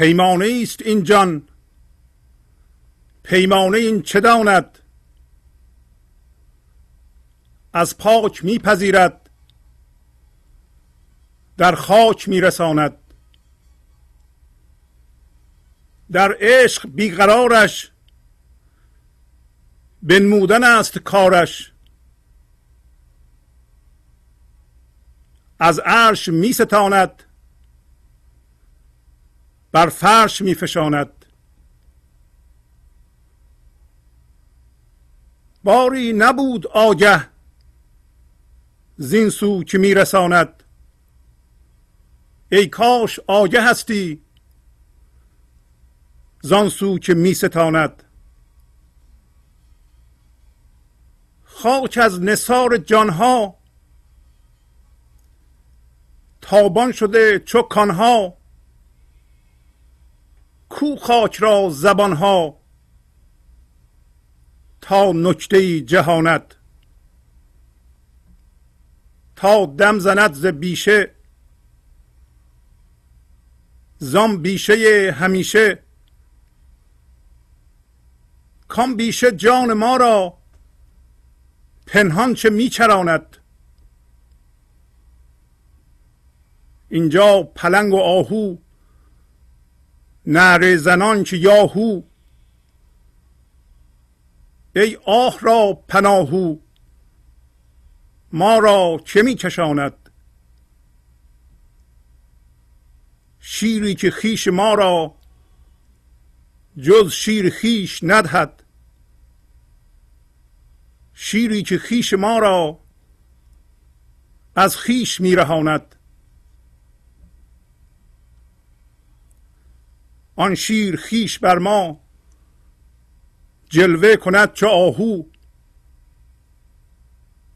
پیمانه است این جان. پیمانه این چه داند؟ از پاک میپذیرد. در خاک میرساند. در عشق بیقرارش. بنمودن است کارش. از عرش می ستاند بر فرش می فشاند باری نبود آگه زین سو که میرساند. ای کاش آگه هستی زان سو که می ستاند خاک از نصار جانها تابان شده چو کانها. کو خاک را زبانها تا نکته جهانت. تا دم زند ز بیشه زام بیشه همیشه. کام بیشه جان ما را پنهان چه میچراند؟ اینجا پلنگ و آهو نره زنان که یاهو. ای آه را پناهو. ما را چه میکشاند شیری که خیش ما را جز شیر خیش ندهد. شیری که خیش ما را از خیش میرهاند آن شیر خیش بر ما. جلوه کند چه آهو.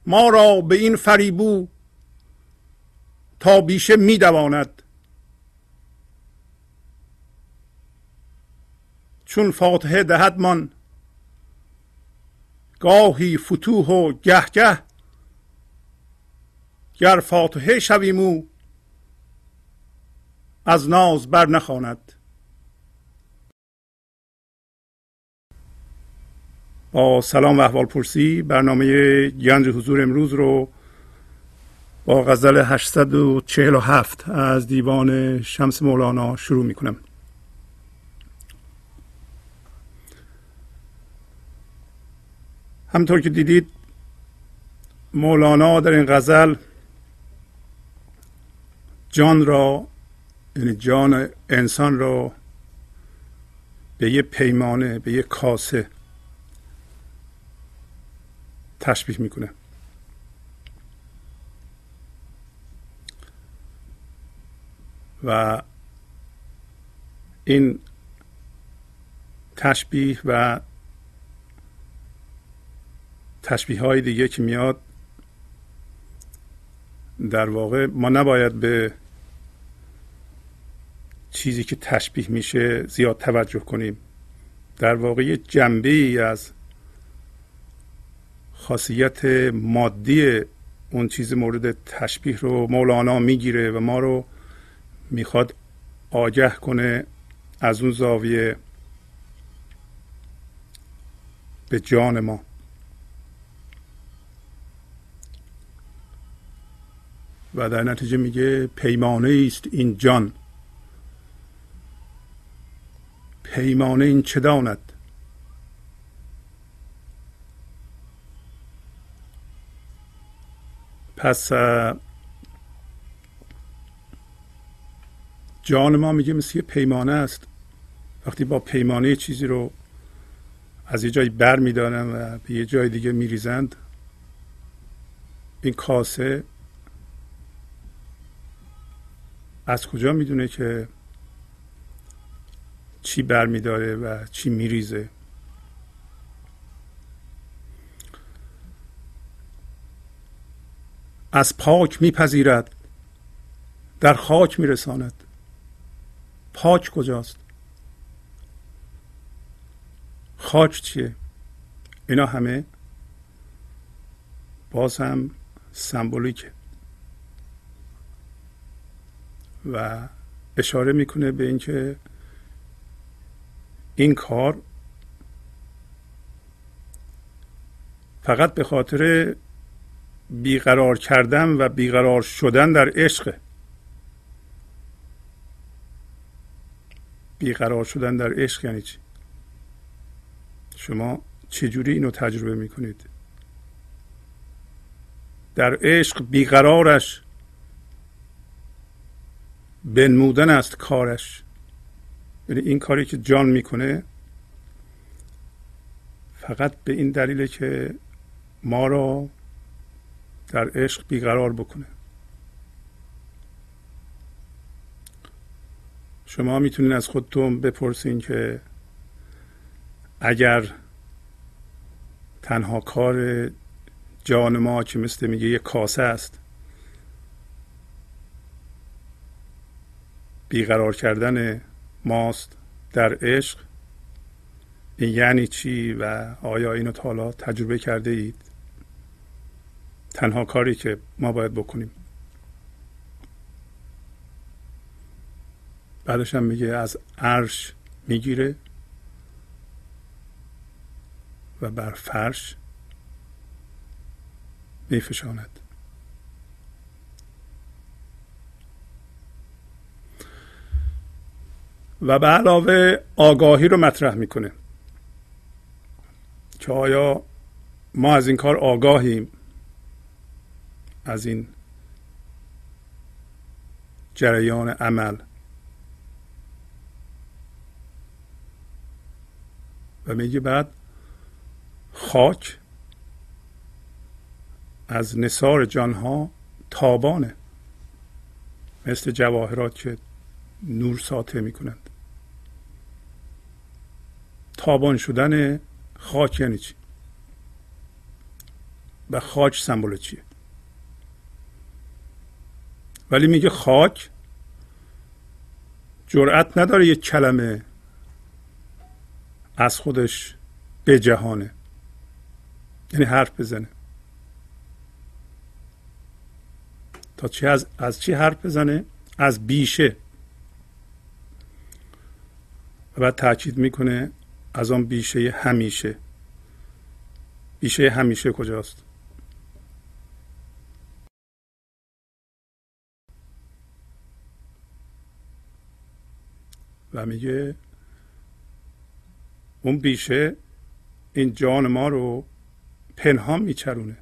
ما را به این فریبو تا بیشه میدواند چون فاتحه دهدمان گاهی فتوح و گه گه. گر فاتحه شویمو از ناز بر نخواند. با سلام و احوال پرسی برنامه گنج حضور امروز رو با غزل 847 از دیوان شمس مولانا شروع می کنم همطور که دیدید مولانا در این غزل جان را یعنی جان انسان را به یه پیمانه به یه کاسه تشبیه می‌کنه. و این تشبیه و تشبیه های دیگه که میاد در واقع ما نباید به چیزی که تشبیه میشه زیاد توجه کنیم. در واقع یه جنبه ای از خاصیت مادی اون چیز مورد تشبیه رو مولانا می‌گیره و ما رو می‌خواد آگه کنه از اون زاویه به جان ما. و در نتیجه میگه پیمانه است این جان. پیمانه این چه داند؟ پس جان ما میگه مثل یه پیمانه است. وقتی با پیمانه چیزی رو از یه جایی بر میدارن و به یه جای دیگه میریزند این کاسه از کجا می‌دونه که چی بر میداره و چی میریزه؟ از پاک میپذیرد. در خاک میرساند. پاک کجاست؟ خاک چیه؟ اینا همه؟ باز هم سمبولیکه. و اشاره می‌کنه به اینکه این کار فقط به خاطر بیقرار کردن و بیقرار شدن در عشق. بیقرار شدن در عشق یعنی چی؟ شما چجوری اینو تجربه می‌کنید؟ در عشق بیقرارش بنمودن است کارش. یعنی این کاری که جان می‌کنه فقط به این دلیله که ما را در عشق بیقرار بکنه. شما می‌تونید از خودتون بپرسین که اگر تنها کار جان ما که مثل میگه یه کاسه است بیقرار کردن ماست در عشق این یعنی چی و آیا اینو تا حالا تجربه کرده اید؟ تنها کاری که ما باید بکنیم. بعدش هم میگه از عرش می‌گیره و بر فرش میفشاند. و به علاوه آگاهی رو مطرح می‌کنه که آیا ما از این کار آگاهیم؟ از این جریان عمل و میگه بعد خاک از نصار جانها تابانه مثل جواهرات که نور ساطع می‌کنند. تابان شدن خاک یعنی چی؟ و خاک سمبل چیه؟ ولی میگه خاک جرأت نداره یک کلمه از خودش به جهانه. یعنی حرف بزنه. تا چی از, از چی حرف بزنه؟ از بیشه. و بعد تاکید می‌کنه از آن بیشه همیشه. بیشه همیشه کجاست؟ و میگه اون بیشه این جان ما رو پنهان میچرونه.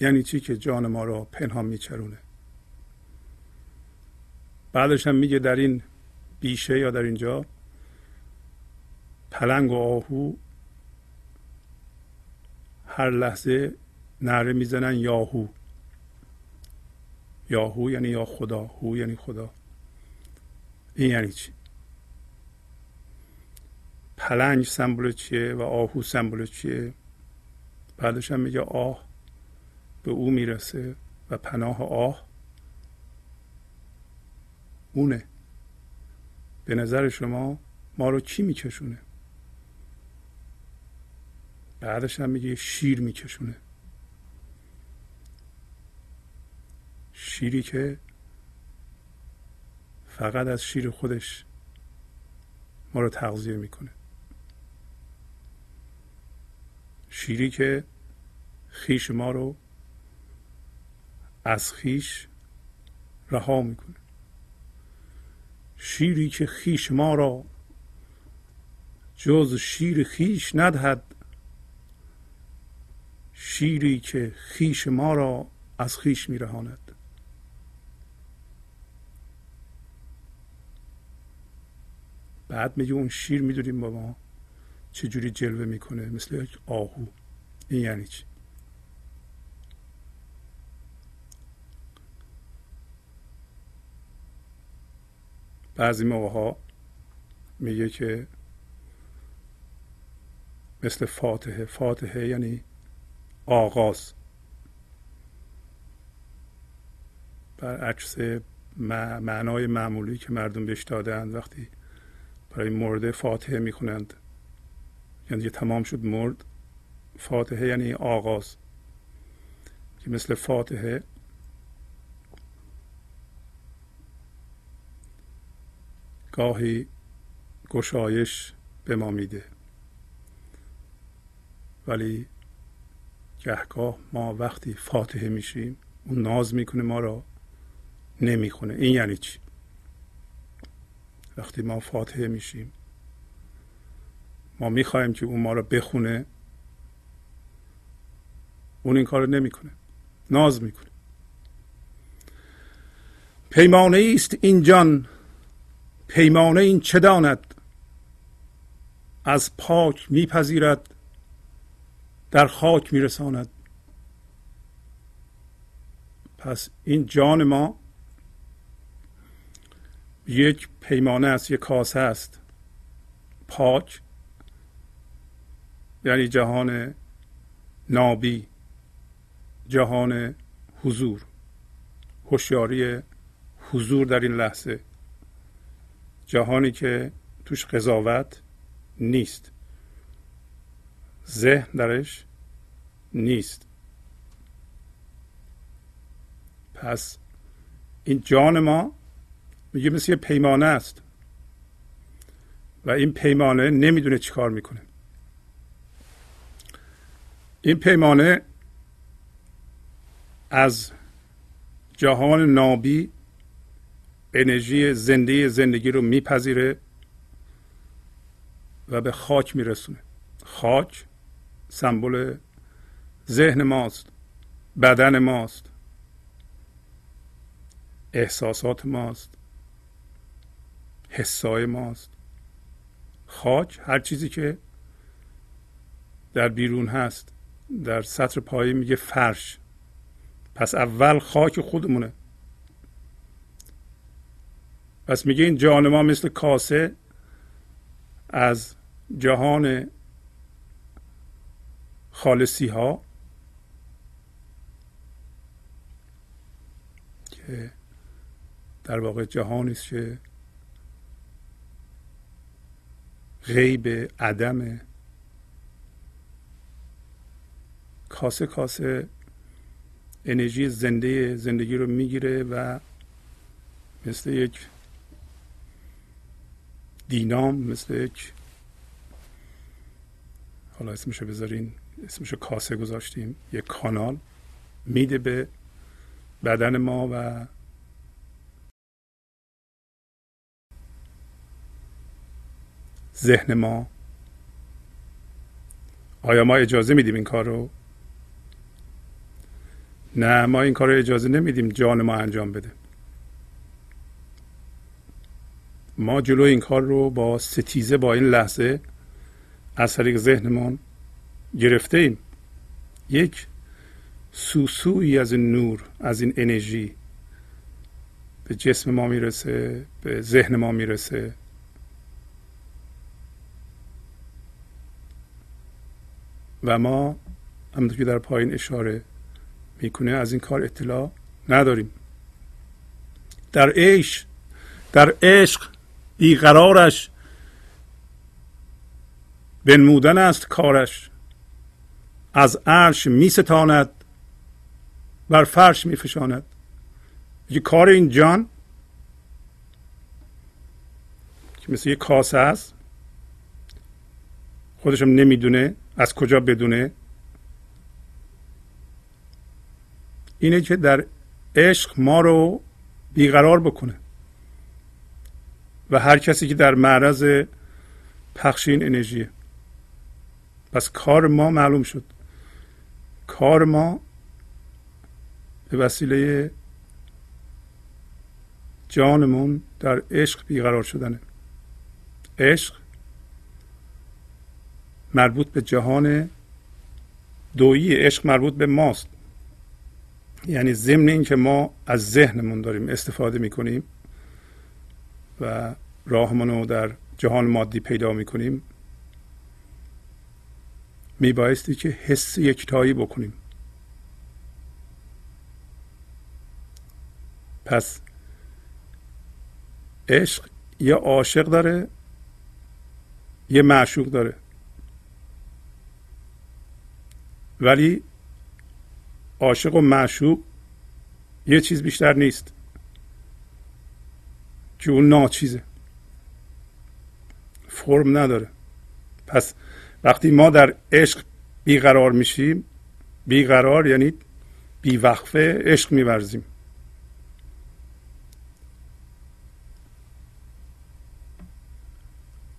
یعنی چی که جان ما رو پنهان میچرونه؟ بعدش هم میگه در این بیشه یا در اینجا پلنگ و آهو هر لحظه نره می‌زنن یاهو. یاهو یعنی یا خدا هو یعنی خدا. این یعنی چی؟ پلنگ سمبل چیه و آهو سمبل چیه؟ بعدش هم میگه آه به او می‌رسه و پناه آه اونه. به نظر شما ما رو چی میکشونه؟ بعدش هم میگه شیر میکشونه. شیری که فقط از شیر خودش ما رو تغذیه می‌کنه. شیری که خیش ما رو از خیش رها می‌کنه. شیری که خیش ما را جز شیر خیش ندهد شیری که خیش ما را از خیش میرهاند. بعد میگه اون شیر می‌دونیم با ما چجوری جلوه می‌کنه مثل یک آهو. این یعنی چی؟ بعضی موقع ها میگه که مثل فاتحه. فاتحه یعنی آغاز. برعکس معنای معمولی که مردم بهش دادند وقتی برای مرده فاتحه می‌خونند. یعنی که تمام شد مرد. فاتحه یعنی آغاز. که مثل فاتحه گاهی گشایش به ما میده. ولی گهگاه ما وقتی فاتحه میشیم اون ناز می‌کنه ما را. نمی‌خونه. این یعنی چی؟ وقتی ما فاتحه میشیم. ما می‌خوایم که اون ما را بخونه. اون این کار رو نمی‌کنه. ناز می‌کنه. پیمانه است این جان. پیمانه این چه داند؟ از پاک میپذیرد. در خاک میرساند. پس این جان ما یک پیمانه است یک کاسه است. پاک یعنی جهان نابی جهان حضور هوشیاری حضور در این لحظه. جهانی که توش قضاوت نیست. ذهن درش نیست. پس این جان ما میگه مثل یه پیمانه است. و این پیمانه نمی‌دونه چیکار می‌کنه. این پیمانه از جهان نابی انرژی زنده زندگی رو میپذیره و به خاک میرسونه. خاک سمبل ذهن ماست بدن ماست احساسات ماست. حسای ماست. خاک هر چیزی که در بیرون هست در سطر پایه میگه فرش. پس اول خاک خودمونه. پس میگه این جان ما مثل کاسه از جهان خالصی ها که در واقع جهانی است که غیب عدم. کاسه کاسه انرژی زنده زندگی رو می‌گیره و مثل یک دینام مثل یک حالا اسمشو بذارین اسمشو کاسه گذاشتیم یک کانال میده به بدن ما و ذهن ما. آیا ما اجازه میدیم این کار رو؟ نه ما این کار رو اجازه نمیدیم جان ما انجام بده. ما جلو این کار رو با ستیزه با این لحظه از طریق ذهنمان گرفته ایم. یک سوسویی از این نور از این انرژی به جسم ما می‌رسه به ذهن ما می‌رسه. و ما همونطور که در پایین اشاره می‌کنه از این کار اطلاع نداریم. در عشق در عشق بیقرارش بنمودن است کارش. از عرش می ستاند بر فرش می فشاند یه کار این جان که مثل یه کاسه است خودشم نمی‌دونه. از کجا بدونه؟ اینه که در عشق ما رو بیقرار بکنه. و هر کسی که در معرض پخش این انرژیه. پس کار ما معلوم شد. کار ما به وسیله جانمون در عشق بیقرار شدنه. عشق مربوط به جهان دویی عشق مربوط به ماست. یعنی ضمن اینکه ما از ذهنمون داریم استفاده می‌کنیم و راهمون رو در جهان مادی پیدا می‌کنیم میبایستی که حس یکتایی بکنیم. پس عشق یه عاشق داره یه معشوق داره. ولی عاشق و معشوق یه چیز بیشتر نیست که اون ناچیزه. فرم نداره. پس وقتی ما در عشق بیقرار میشیم بیقرار یعنی بیوقفه عشق میورزیم.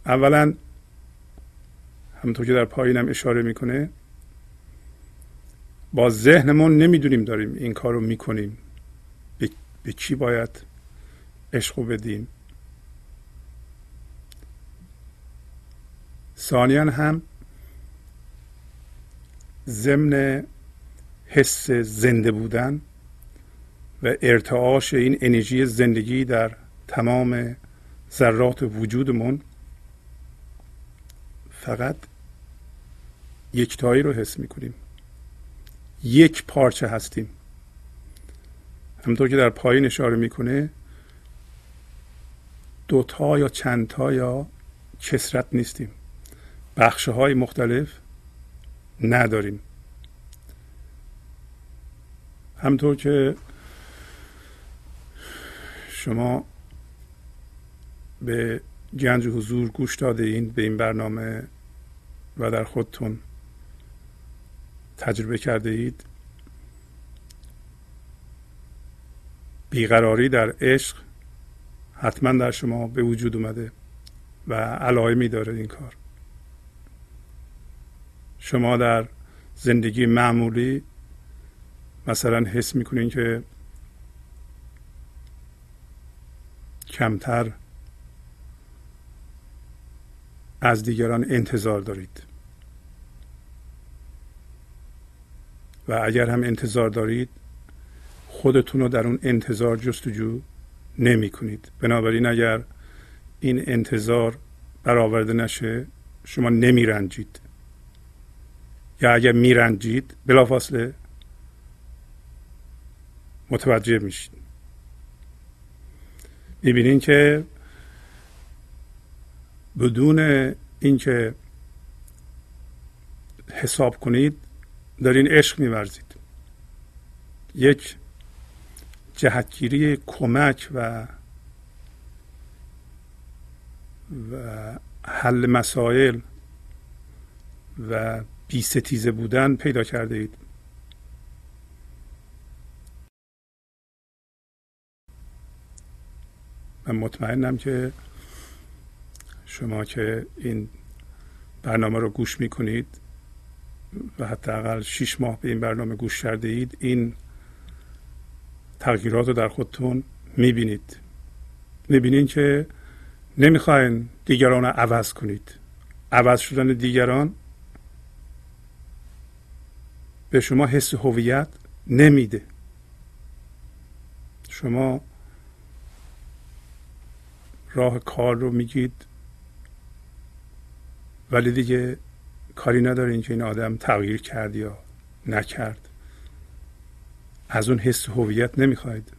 اولا همونطور که در پایینم اشاره می‌کنه با ذهنمون نمی‌دونیم داریم این کار رو می‌کنیم. به, چی باید عشق بدیم؟ ثانیا هم ضمن حس زنده بودن و ارتعاش این انرژی زندگی در تمام ذرات وجودمون فقط یکتایی رو حس می‌کنیم. یک پارچه هستیم. همونطور که در پایین اشاره می‌کنه دوتا یا چندتا یا کسرت نیستیم. بخشه های مختلف نداریم. همطور که شما به گنج حضور گوش داده این به این برنامه و در خودتون تجربه کرده اید. بیقراری در عشق حتما در شما به وجود اومده و علائمی داره این کار. شما در زندگی معمولی مثلا حس می‌کنین که کمتر از دیگران انتظار دارید. و اگر هم انتظار دارید خودتون رو در اون انتظار جستجو نمی کنید. بنابراین اگر این انتظار برآورده نشه شما نمی رنجید. یا اگر می رنجید بلافاصله متوجه میشید. می‌بینین که بدون اینکه حساب کنید دارین عشق میورزید. یک جهتگیری کمک و و حل مسائل و بی ستیزه بودن پیدا کرده اید. من مطمئنم که شما که این برنامه رو گوش می‌کنید و حداقل شیش ماه به این برنامه گوش کرده اید این تغییرات رو در خودتون می‌بینید. می‌بینید که نمی‌خواین دیگران رو عوض کنید. عوض شدن دیگران به شما حس هویت نمیده. شما راه کار رو میگید ولی دیگه کاری ندارین که این آدم تغییر کرد یا نکرد. از اون حس هویت نمی‌خواید.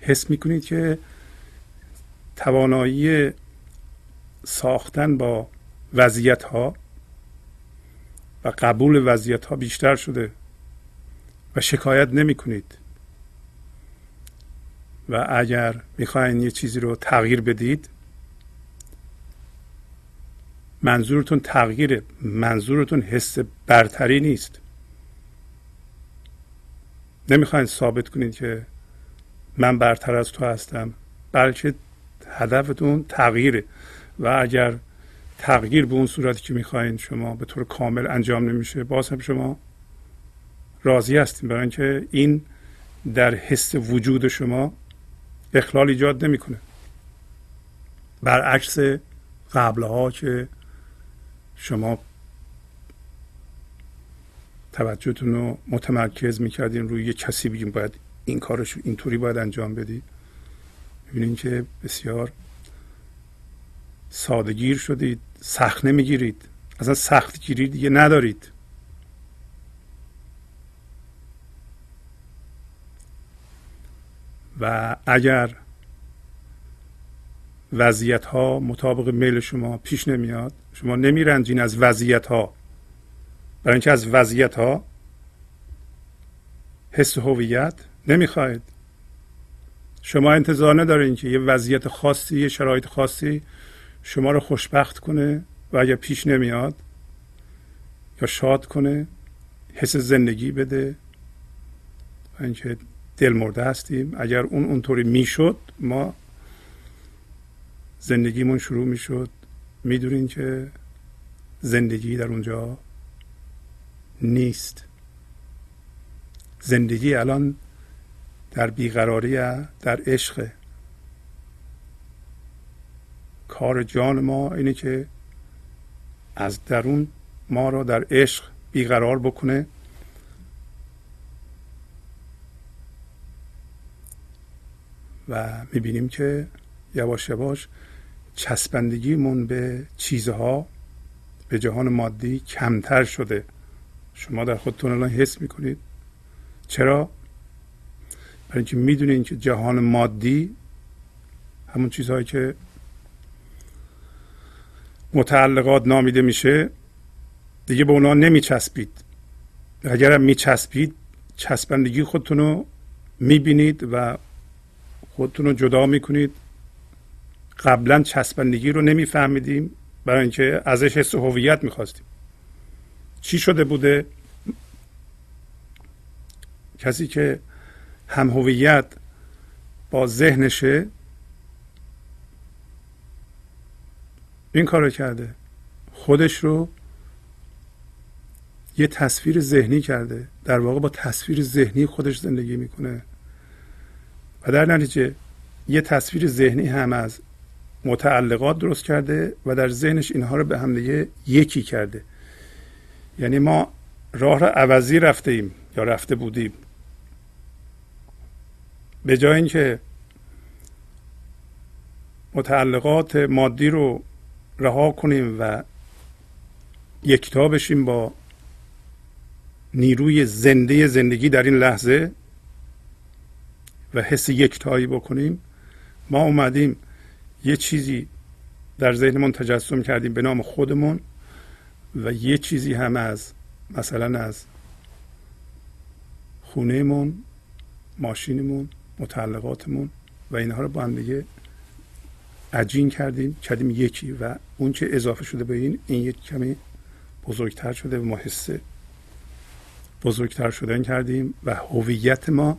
حس می‌کنید که توانایی ساختن با وضعیت ها و قبول وضعیت ها بیشتر شده و شکایت نمی کنید و اگر می‌خواین یه چیزی رو تغییر بدید منظورتون تغییره. منظورتون حس برتری نیست. نمی‌خواین ثابت کنید که من برتر از تو هستم. بلکه هدفتون تغییره. و اگر تغییر به اون صورتی که می‌خواین شما به طور کامل انجام نمیشه باز هم شما راضی هستیم برای اینکه این در حس وجود شما اخلال ایجاد نمی‌کنه. برعکس قبلها که شما توجهتون رو متمرکز می‌کردین روی یه کسی بگیم باید این کارش اینطوری باید انجام بدی. می‌بینین که بسیار سادگیر شدید سخت نمی‌گیرید. اصلا سخت گیری دیگه ندارید. و اگر وضعیت ها مطابق میل شما پیش نمیاد. شما نمیرنجین از وضعیت ها برای اینکه از وضعیت ها حس هویت نمی‌خواید شما انتظار ندارین که یه وضعیت خاصی یه شرایط خاصی شما رو خوشبخت کنه و اگر پیش نمیاد یا شاد کنه حس زندگی بده. و اینکه دل مرده هستیم. اگر اون اونطوری می‌شد ما زندگیمون شروع می‌شد. می‌دونین که زندگی در اونجا نیست. زندگی الان در بیقراری در عشق. کار جان ما اینه که از درون ما را در عشق بیقرار بکنه. و می‌بینیم که یواش یواش چسبندگیمون به چیزها به جهان مادی کمتر شده. شما در خودتون الان حس می‌کنید. چرا؟ برای اینکه می‌دونین که جهان مادی همون چیزهایی که متعلقات نامیده میشه دیگه به اونا نمیچسبید. اگر میچسبید چسبندگی خودتون رو می‌بینید و خودتون رو جدا می‌کنید. قبلا چسبندگی رو نمیفهمیدیم. برای اینکه ازش حس هویت می‌خواستیم. چی شده بوده؟ کسی که هم هویت با ذهنشه این کارو کرده. خودش رو یه تصویر ذهنی کرده. در واقع با تصویر ذهنی خودش زندگی می‌کنه. و در نتیجه یه تصویر ذهنی هم از متعلقات درست کرده و در ذهنش اینها رو به هم دیگه یکی کرده. یعنی ما راه را عوضی رفته ایم یا رفته بودیم. به جای اینکه متعلقات مادی رو رها کنیم و یکتا بشیم با نیروی زنده زندگی در این لحظه و حس یکتایی بکنیم ما اومدیم یه چیزی در ذهنمون تجسم کردیم به نام خودمون و یه چیزی هم از مثلا از خونهمون ماشینمون متعلقاتمون و اینها رو با هم دیگه عجین کردیم کردیم یکی و اون که اضافه شده به این این یک کمی بزرگتر شده و ما حس بزرگتر شدن کردیم و هویت ما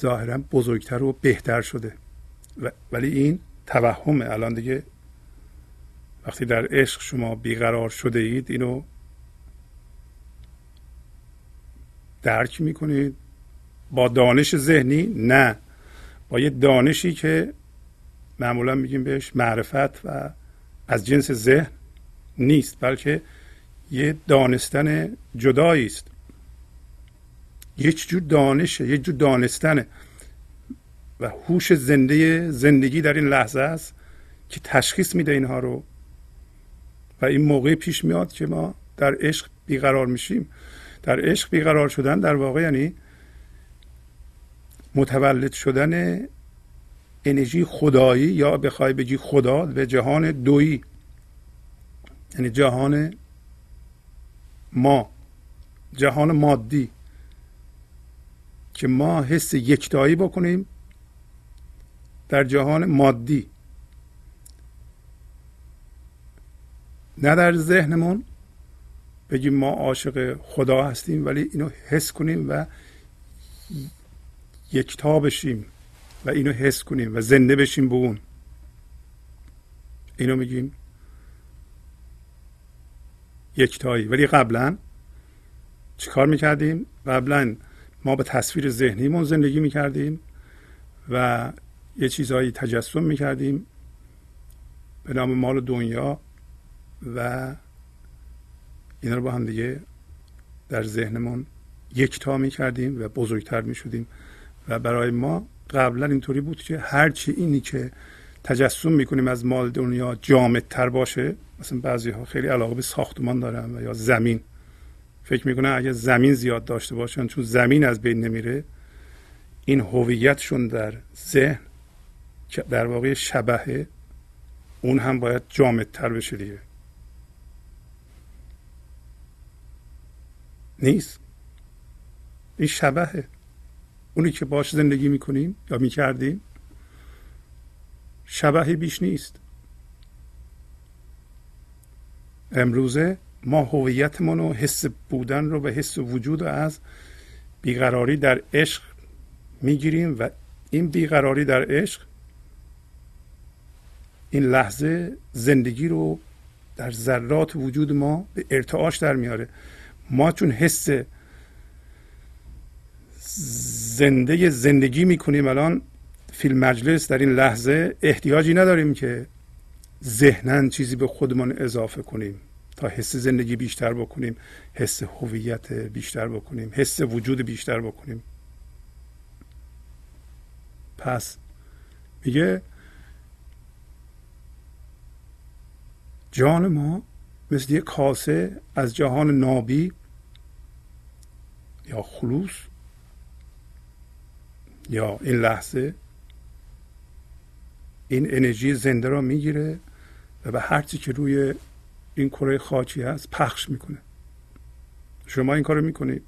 ظاهرا بزرگتر و بهتر شده. ولی این توهمه. الان دیگه وقتی در عشق شما بیقرار شده اید اینو درک می‌کنید. با دانش ذهنی؟ نه. با یه دانشی که معمولا میگیم بهش معرفت و از جنس ذهن نیست بلکه یه دانستن جدایی است یک جور دانشه یک جور دانستنه. و هوش زنده زندگی در این لحظه است که تشخیص میده اینها رو. و این موقع پیش میاد که ما در عشق بیقرار میشیم. در عشق بیقرار شدن در واقع یعنی متولد شدن انرژی خدایی یا بخوای بگی خدا به جهان دویی. یعنی جهان ما جهان مادی. که ما حس یکتایی بکنیم در جهان مادی. نه در ذهنمون بگیم ما عاشق خدا هستیم ولی اینو حس کنیم و یکتا بشیم و اینو حس کنیم و زنده بشیم به اون. اینو میگیم یکتایی. ولی قبلا چیکار می‌کردیم؟ قبلا ما به تصویر ذهنیمون زندگی می‌کردیم و یه چیزهایی تجسم می‌کردیم به نام مال دنیا و اینا رو با هم دیگه در ذهنمون یکتا می‌کردیم و بزرگتر می‌شدیم. و برای ما قبلا اینطوری بود که هرچی اینی که تجسم می‌کنیم از مال دنیا جامدتر باشه مثلا بعضی ها خیلی علاقه به ساختمان دارن و یا زمین. فکر می‌کنن اگه زمین زیاد داشته باشن چون زمین از بین نمیره این هویتشون در ذهن که در واقع شبهه اون هم باید جامدتر بشه دیگه. نیست. این شبهه. اونی که باش زندگی می‌کنیم یا می‌کردیم شبهی بیش نیست. امروزه ما هویتمون و حس بودن رو به حس وجود رو از بیقراری در عشق می‌گیریم و این بیقراری در عشق این لحظه زندگی رو در ذرات وجود ما به ارتعاش در میاره. ما چون حس زنده زندگی می‌کنیم الان فیلم مجلس در این لحظه احتیاجی نداریم که ذهنا چیزی به خودمان اضافه کنیم. تا حس زندگی بیشتر بکنیم حس هویت بیشتر بکنیم حس وجود بیشتر بکنیم. پس میگه جان ما مثل یک کاسه از جهان نابی یا خلوص یا این لحظه این انرژی زنده را می‌گیره و به هرچی که روی این کره خاکی هست پخش می‌کنه. شما این کارو می‌کنید؟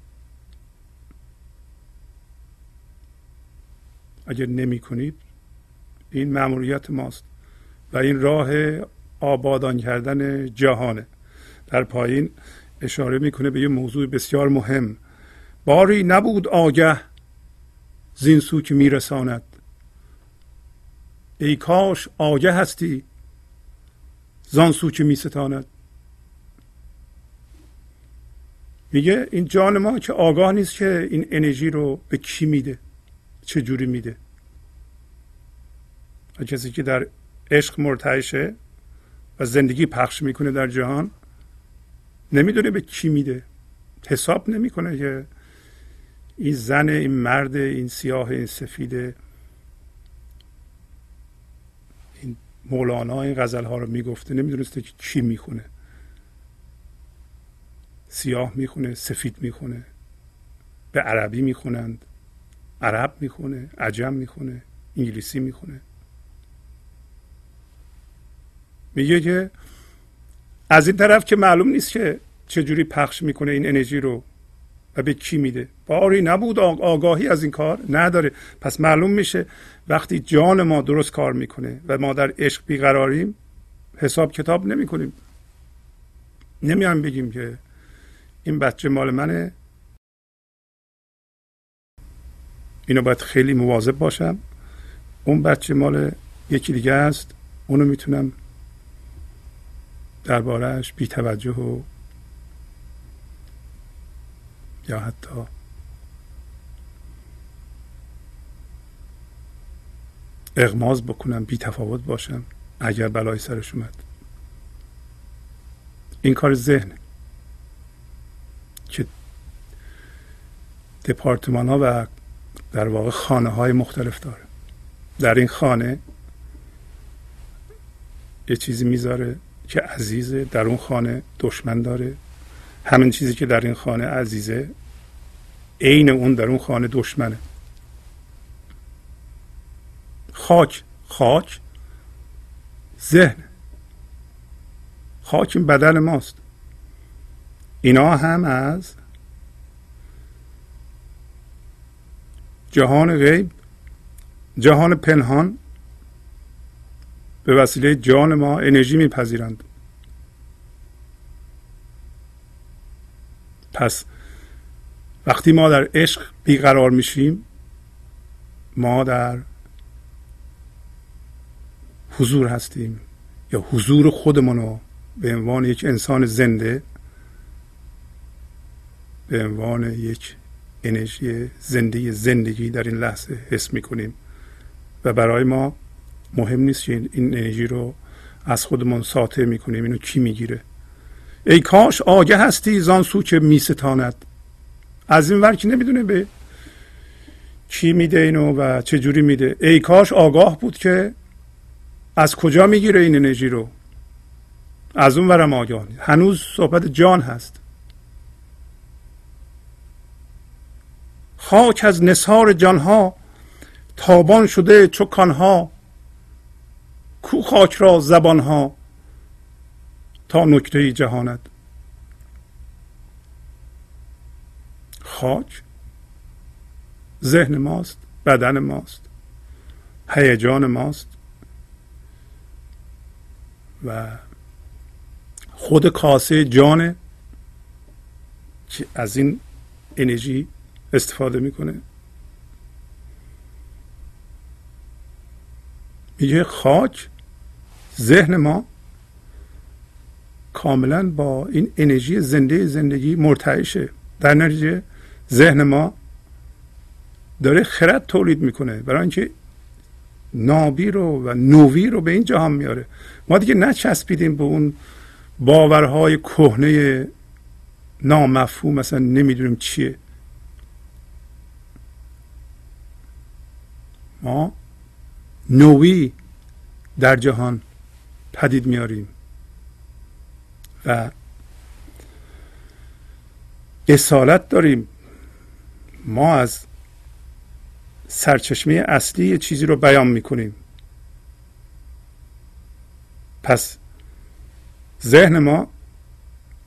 اگر نمی کنید این مأموریت ماست و این راه آبادان کردن جهانه. در پایین اشاره می‌کنه به یه موضوع بسیار مهم. باری نبود آگه زین سو که میرساند. ای کاش آگه هستی زان سو که میستاند. میگه این جان ما که آگاه نیست که این انرژی رو به کی میده چه جوری میده. و کسی که در عشق مرتعشه و زندگی پخش می‌کنه در جهان نمی‌دونه به کی میده. حساب نمی‌کنه که این زن این مرد این سیاه این سفید این مولانا این غزل ها رو می‌گفته. نمی‌دونسته که کی می‌خونه. سیاه می‌خونه سفید می‌خونه. به عربی می‌خونند. عرب می‌خونه عجم می‌خونه انگلیسی می‌خونه. میگه که از این طرف که معلوم نیست که چجوری پخش می‌کنه این انرژی رو و به کی میده. باری نبود آگاهی از این کار نداره. پس معلوم میشه وقتی جان ما درست کار می‌کنه و ما در عشق بیقراریم حساب کتاب نمی‌کنیم. نمیایم بگیم که این بچه مال منه. اینو باید خیلی مواظب باشم. اون بچه مال یکی دیگه است. اونو می‌تونم دربارهش بی توجه و یا حتی اغماز بکنم بی تفاوت باشم اگر بلای سرش اومد. این کار ذهن که دپارتمان ها و در واقع خانه های مختلف داره. در این خانه یه چیزی می‌ذاره که عزیزه در اون خانه دشمن داره. همین چیزی که در این خانه عزیزه عین اون در اون خانه دشمنه. خاک خاک ذهن. خاک بدن ماست. اینا هم از جهان غیب جهان پنهان به وسیله جان ما انرژی میپذیرند. پس وقتی ما در عشق بیقرار میشیم ما در حضور هستیم یا حضور خودمون رو به عنوان یک انسان زنده به عنوان یک انرژی زنده زندگی در این لحظه حس می‌کنیم. و برای ما مهم نیست که این انرژی رو از خودمون ساطع می‌کنیم اینو کی می‌گیره. ای کاش آگه هستی زان سو که میستاند. از این ور که نمی‌دونه به چی میده اینو و چه جوری میده. ای کاش آگاه بود که از کجا می‌گیره این انرژی رو؟ از اون ورم آگاه هنوز صحبت جان هست. خاک از نصار جانها تابان شده چو کانها کو خاک را زبانها تا نکته جهانت. خاک ذهن ماست بدن ماست هیجان ماست و خود کاسه جانه که از این انرژی استفاده می‌کنه. میگه خاک ذهن ما کاملا با این انرژی زنده زندگی مرتعشه. در نتیجه ذهن ما داره خرد تولید می‌کنه. برای اینکه نابی رو و نوی رو به این جهان میاره. ما دیگه نچسبیدیم به اون باورهای کهنه نامفهوم مثلا نمی‌دونیم چیه. ما نوی در جهان پدید میاریم و اصالت داریم. ما از سرچشمه اصلی چیزی رو بیان می‌کنیم. پس ذهن ما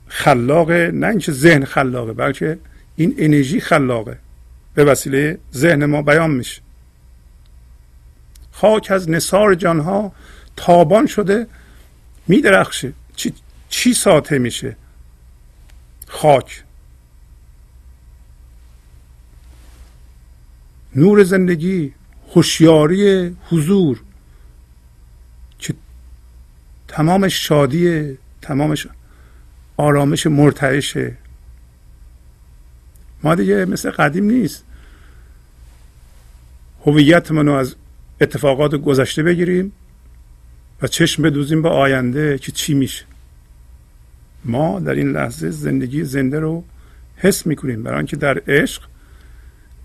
خلاقه نه اینکه ذهن خلاقه بلکه این انرژی خلاقه. به وسیله ذهن ما بیان میشه. خاک از نصار جانها تابان شده میدرخشه. چی, چی ساته میشه؟ خاک. نور زندگی هوشیاری حضور. که تمام شادی تمامش آرامش مرتعشه ما دیگه مثل قدیم نیست. هویت منو از اتفاقات گذشته بگیریم و چشم بدوزیم به آینده که چی میشه. ما در این لحظه زندگی زنده رو حس می‌کنیم. برای اینکه در عشق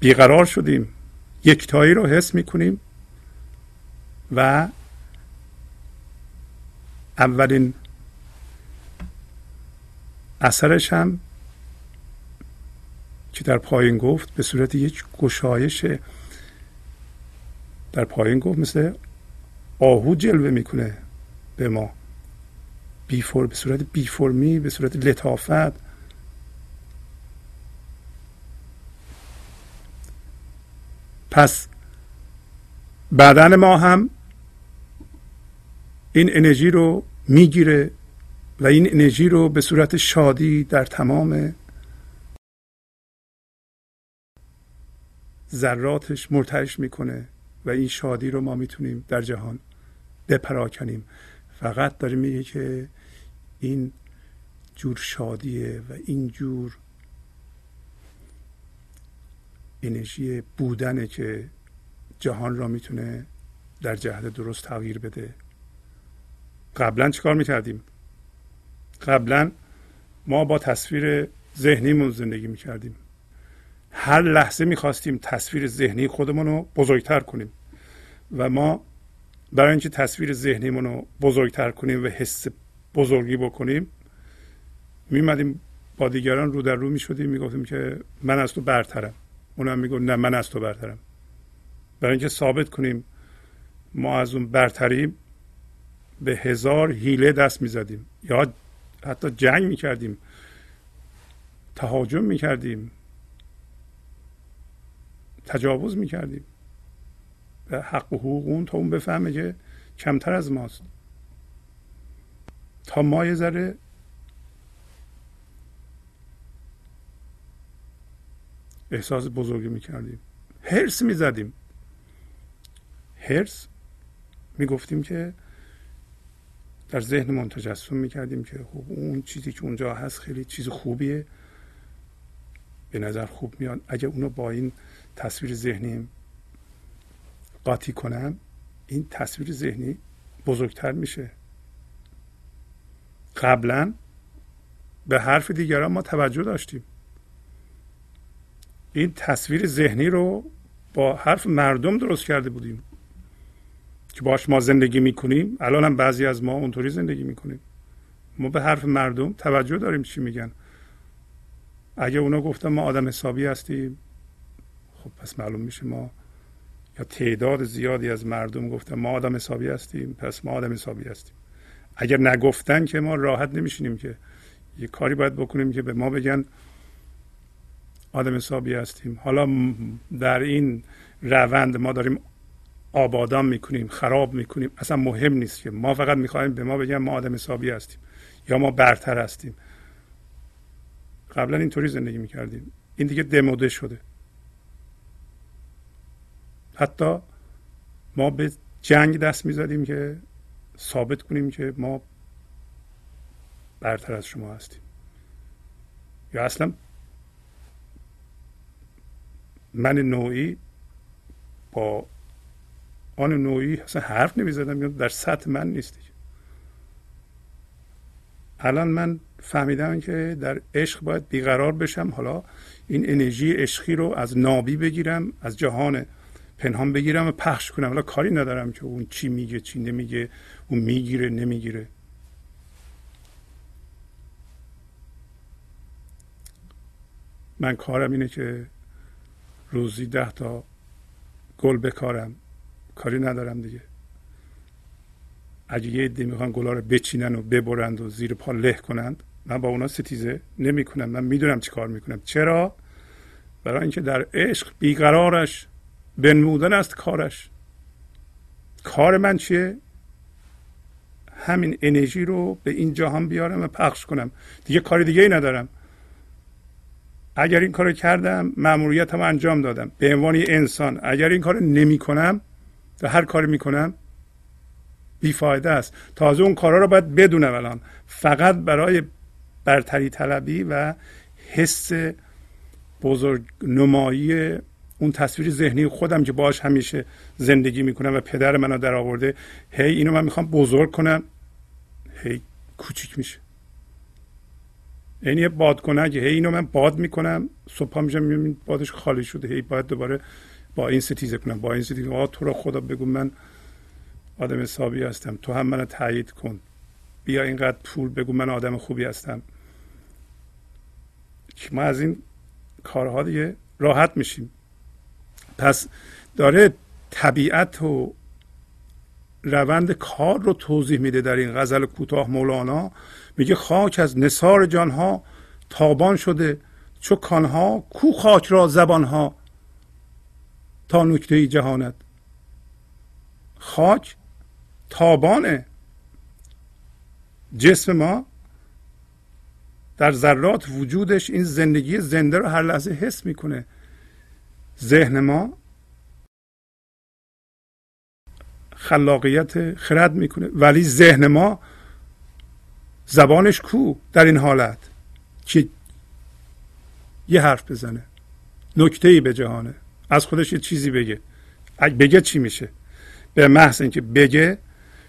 بیقرار شدیم یکتایی رو حس می‌کنیم و اولین اثرش هم که در پایین گفت به صورت یک گشایش در پایین گفت مثل آهو جلوه می‌کنه به ما. بی به صورت بی فرمی به صورت لطافت. پس بدن ما هم این انرژی رو می‌گیره و این انرژی رو به صورت شادی در تمام ذراتش مرتعش می‌کنه. و این شادی رو ما می‌تونیم در جهان بپراکنیم. فقط داره میگه که این جور شادیه و این جور انرژی بودنه که جهان را می‌تونه در جهت درست تغییر بده. قبلا چیکار می‌کردیم؟ قبلا ما با تصویر ذهنیمون زندگی می‌کردیم. هر لحظه می‌خواستیم تصویر ذهنی خودمون رو بزرگتر کنیم و ما برای اینکه تصویر ذهنیمون رو بزرگتر کنیم و حس بزرگی بکنیم میمدیم با دیگران رو در رو می‌شدیم می‌گفتیم که من از تو برترم. اونم میگو نه من از تو برترم. برای اینکه ثابت کنیم ما از اون برتریم به هزار حیله دست می‌زدیم. یا حتی جنگ می‌کردیم تهاجم می‌کردیم. تجاوز می‌کردیم. به حق و حقوق اون تا اون بفهمه که کمتر از ماست. تا ما یه ذره احساس بزرگی می‌کردیم. هرس می‌زدیم. هرس می‌گفتیم که در ذهنمون تجسم می‌کردیم که خب اون چیزی که اونجا هست خیلی چیز خوبیه. به نظر خوب میاد. اگه اونو با این تصویر ذهنی قاطی کنم این تصویر ذهنی بزرگتر میشه. قبلا به حرف دیگران ما توجه داشتیم. این تصویر ذهنی رو با حرف مردم درست کرده بودیم که باش ما زندگی می‌کنیم. الان هم بعضی از ما اونطوری زندگی می‌کنیم. ما به حرف مردم توجه داریم چی میگن. اگه اونا گفتن ما آدم حسابی هستیم خب پس معلوم میشه ما یا تعداد زیادی از مردم گفتن ما آدم حسابی هستیم پس ما آدم حسابی هستیم. اگر نگفتن که ما راحت نمیشینیم که یه کاری باید بکنیم که به ما بگن آدم حسابی هستیم. حالا در این روند ما داریم آبادان می‌کنیم خراب می‌کنیم. اصلا مهم نیست که ما فقط می‌خوایم به ما بگن ما آدم حسابی هستیم یا ما برتر هستیم. قبلا اینطوری زندگی می‌کردیم. این دیگه دموده شده. حتی ما به جنگ دست می‌زدیم که ثابت کنیم که ما برتر از شما هستیم. یا اصلا من نوعی با آن نوعی اصلا حرف نمی‌زدم در سطح من نیستی الان من فهمیدم که در عشق باید بیقرار بشم. حالا این انرژی عشقی رو از نابی بگیرم از جهان پنهان بگیرم و پخش کنم. حالا کاری ندارم که اون چی میگه چی نمیگه اون می‌گیره نمی‌گیره. من کارم اینه که روزی ده تا گل بکارم. کاری ندارم دیگه. اگه یه عده می‌خوان گلا رو بچینن و ببرند و زیر پا له کنند من با اونا ستیزه نمی‌کنم. من می‌دونم چی کار می‌کنم. چرا؟ برای اینکه در عشق بیقرارش بنمودن است کارش. کار من چیه؟ همین انرژی رو به این جهان بیارم و پخش کنم. دیگه کار دیگه ای ندارم. اگر این کار کردم مأموریتم انجام دادم. به عنوان انسان اگر این کار نمی کنم و هر کاری می‌کنم بیفایده است. تازه اون کارا رو باید بدونم الان. فقط برای برتری طلبی و حس بزرگ نمایی اون تصویر ذهنی خودم که باش همیشه زندگی می‌کنم و پدر منو در آورده. هی اینو من می‌خوام بزرگ کنم. هی کوچیک میشه. این یه بادکنک هی اینو من باد می‌کنم. صبح میشم می‌بینم بادش خالی شده. هی باید دوباره با این ستیزه کنم. با این ستیزه. کنم تو رو خدا بگو من آدم حسابی هستم. تو هم منو تایید کن. بیا اینقدر پول بگو من آدم خوبی هستم. ما از این کارها دیگه راحت میشیم. پس داره طبیعت و روند کار رو توضیح میده در این غزل کوتاه مولانا. میگه خاک از نصار جانها تابان شده چو کانها کو خاک را زبانها تا نکته جهانت. خاک تابانه. جسم ما در ذرات وجودش این زندگی زنده رو هر لحظه حس می‌کنه. ذهن ما خلاقیت خرد می‌کنه. ولی ذهن ما زبانش کو در این حالت که یه حرف بزنه. نکته ای به جهانه. از خودش یه چیزی بگه. اگه بگه چی میشه؟ به محض اینکه بگه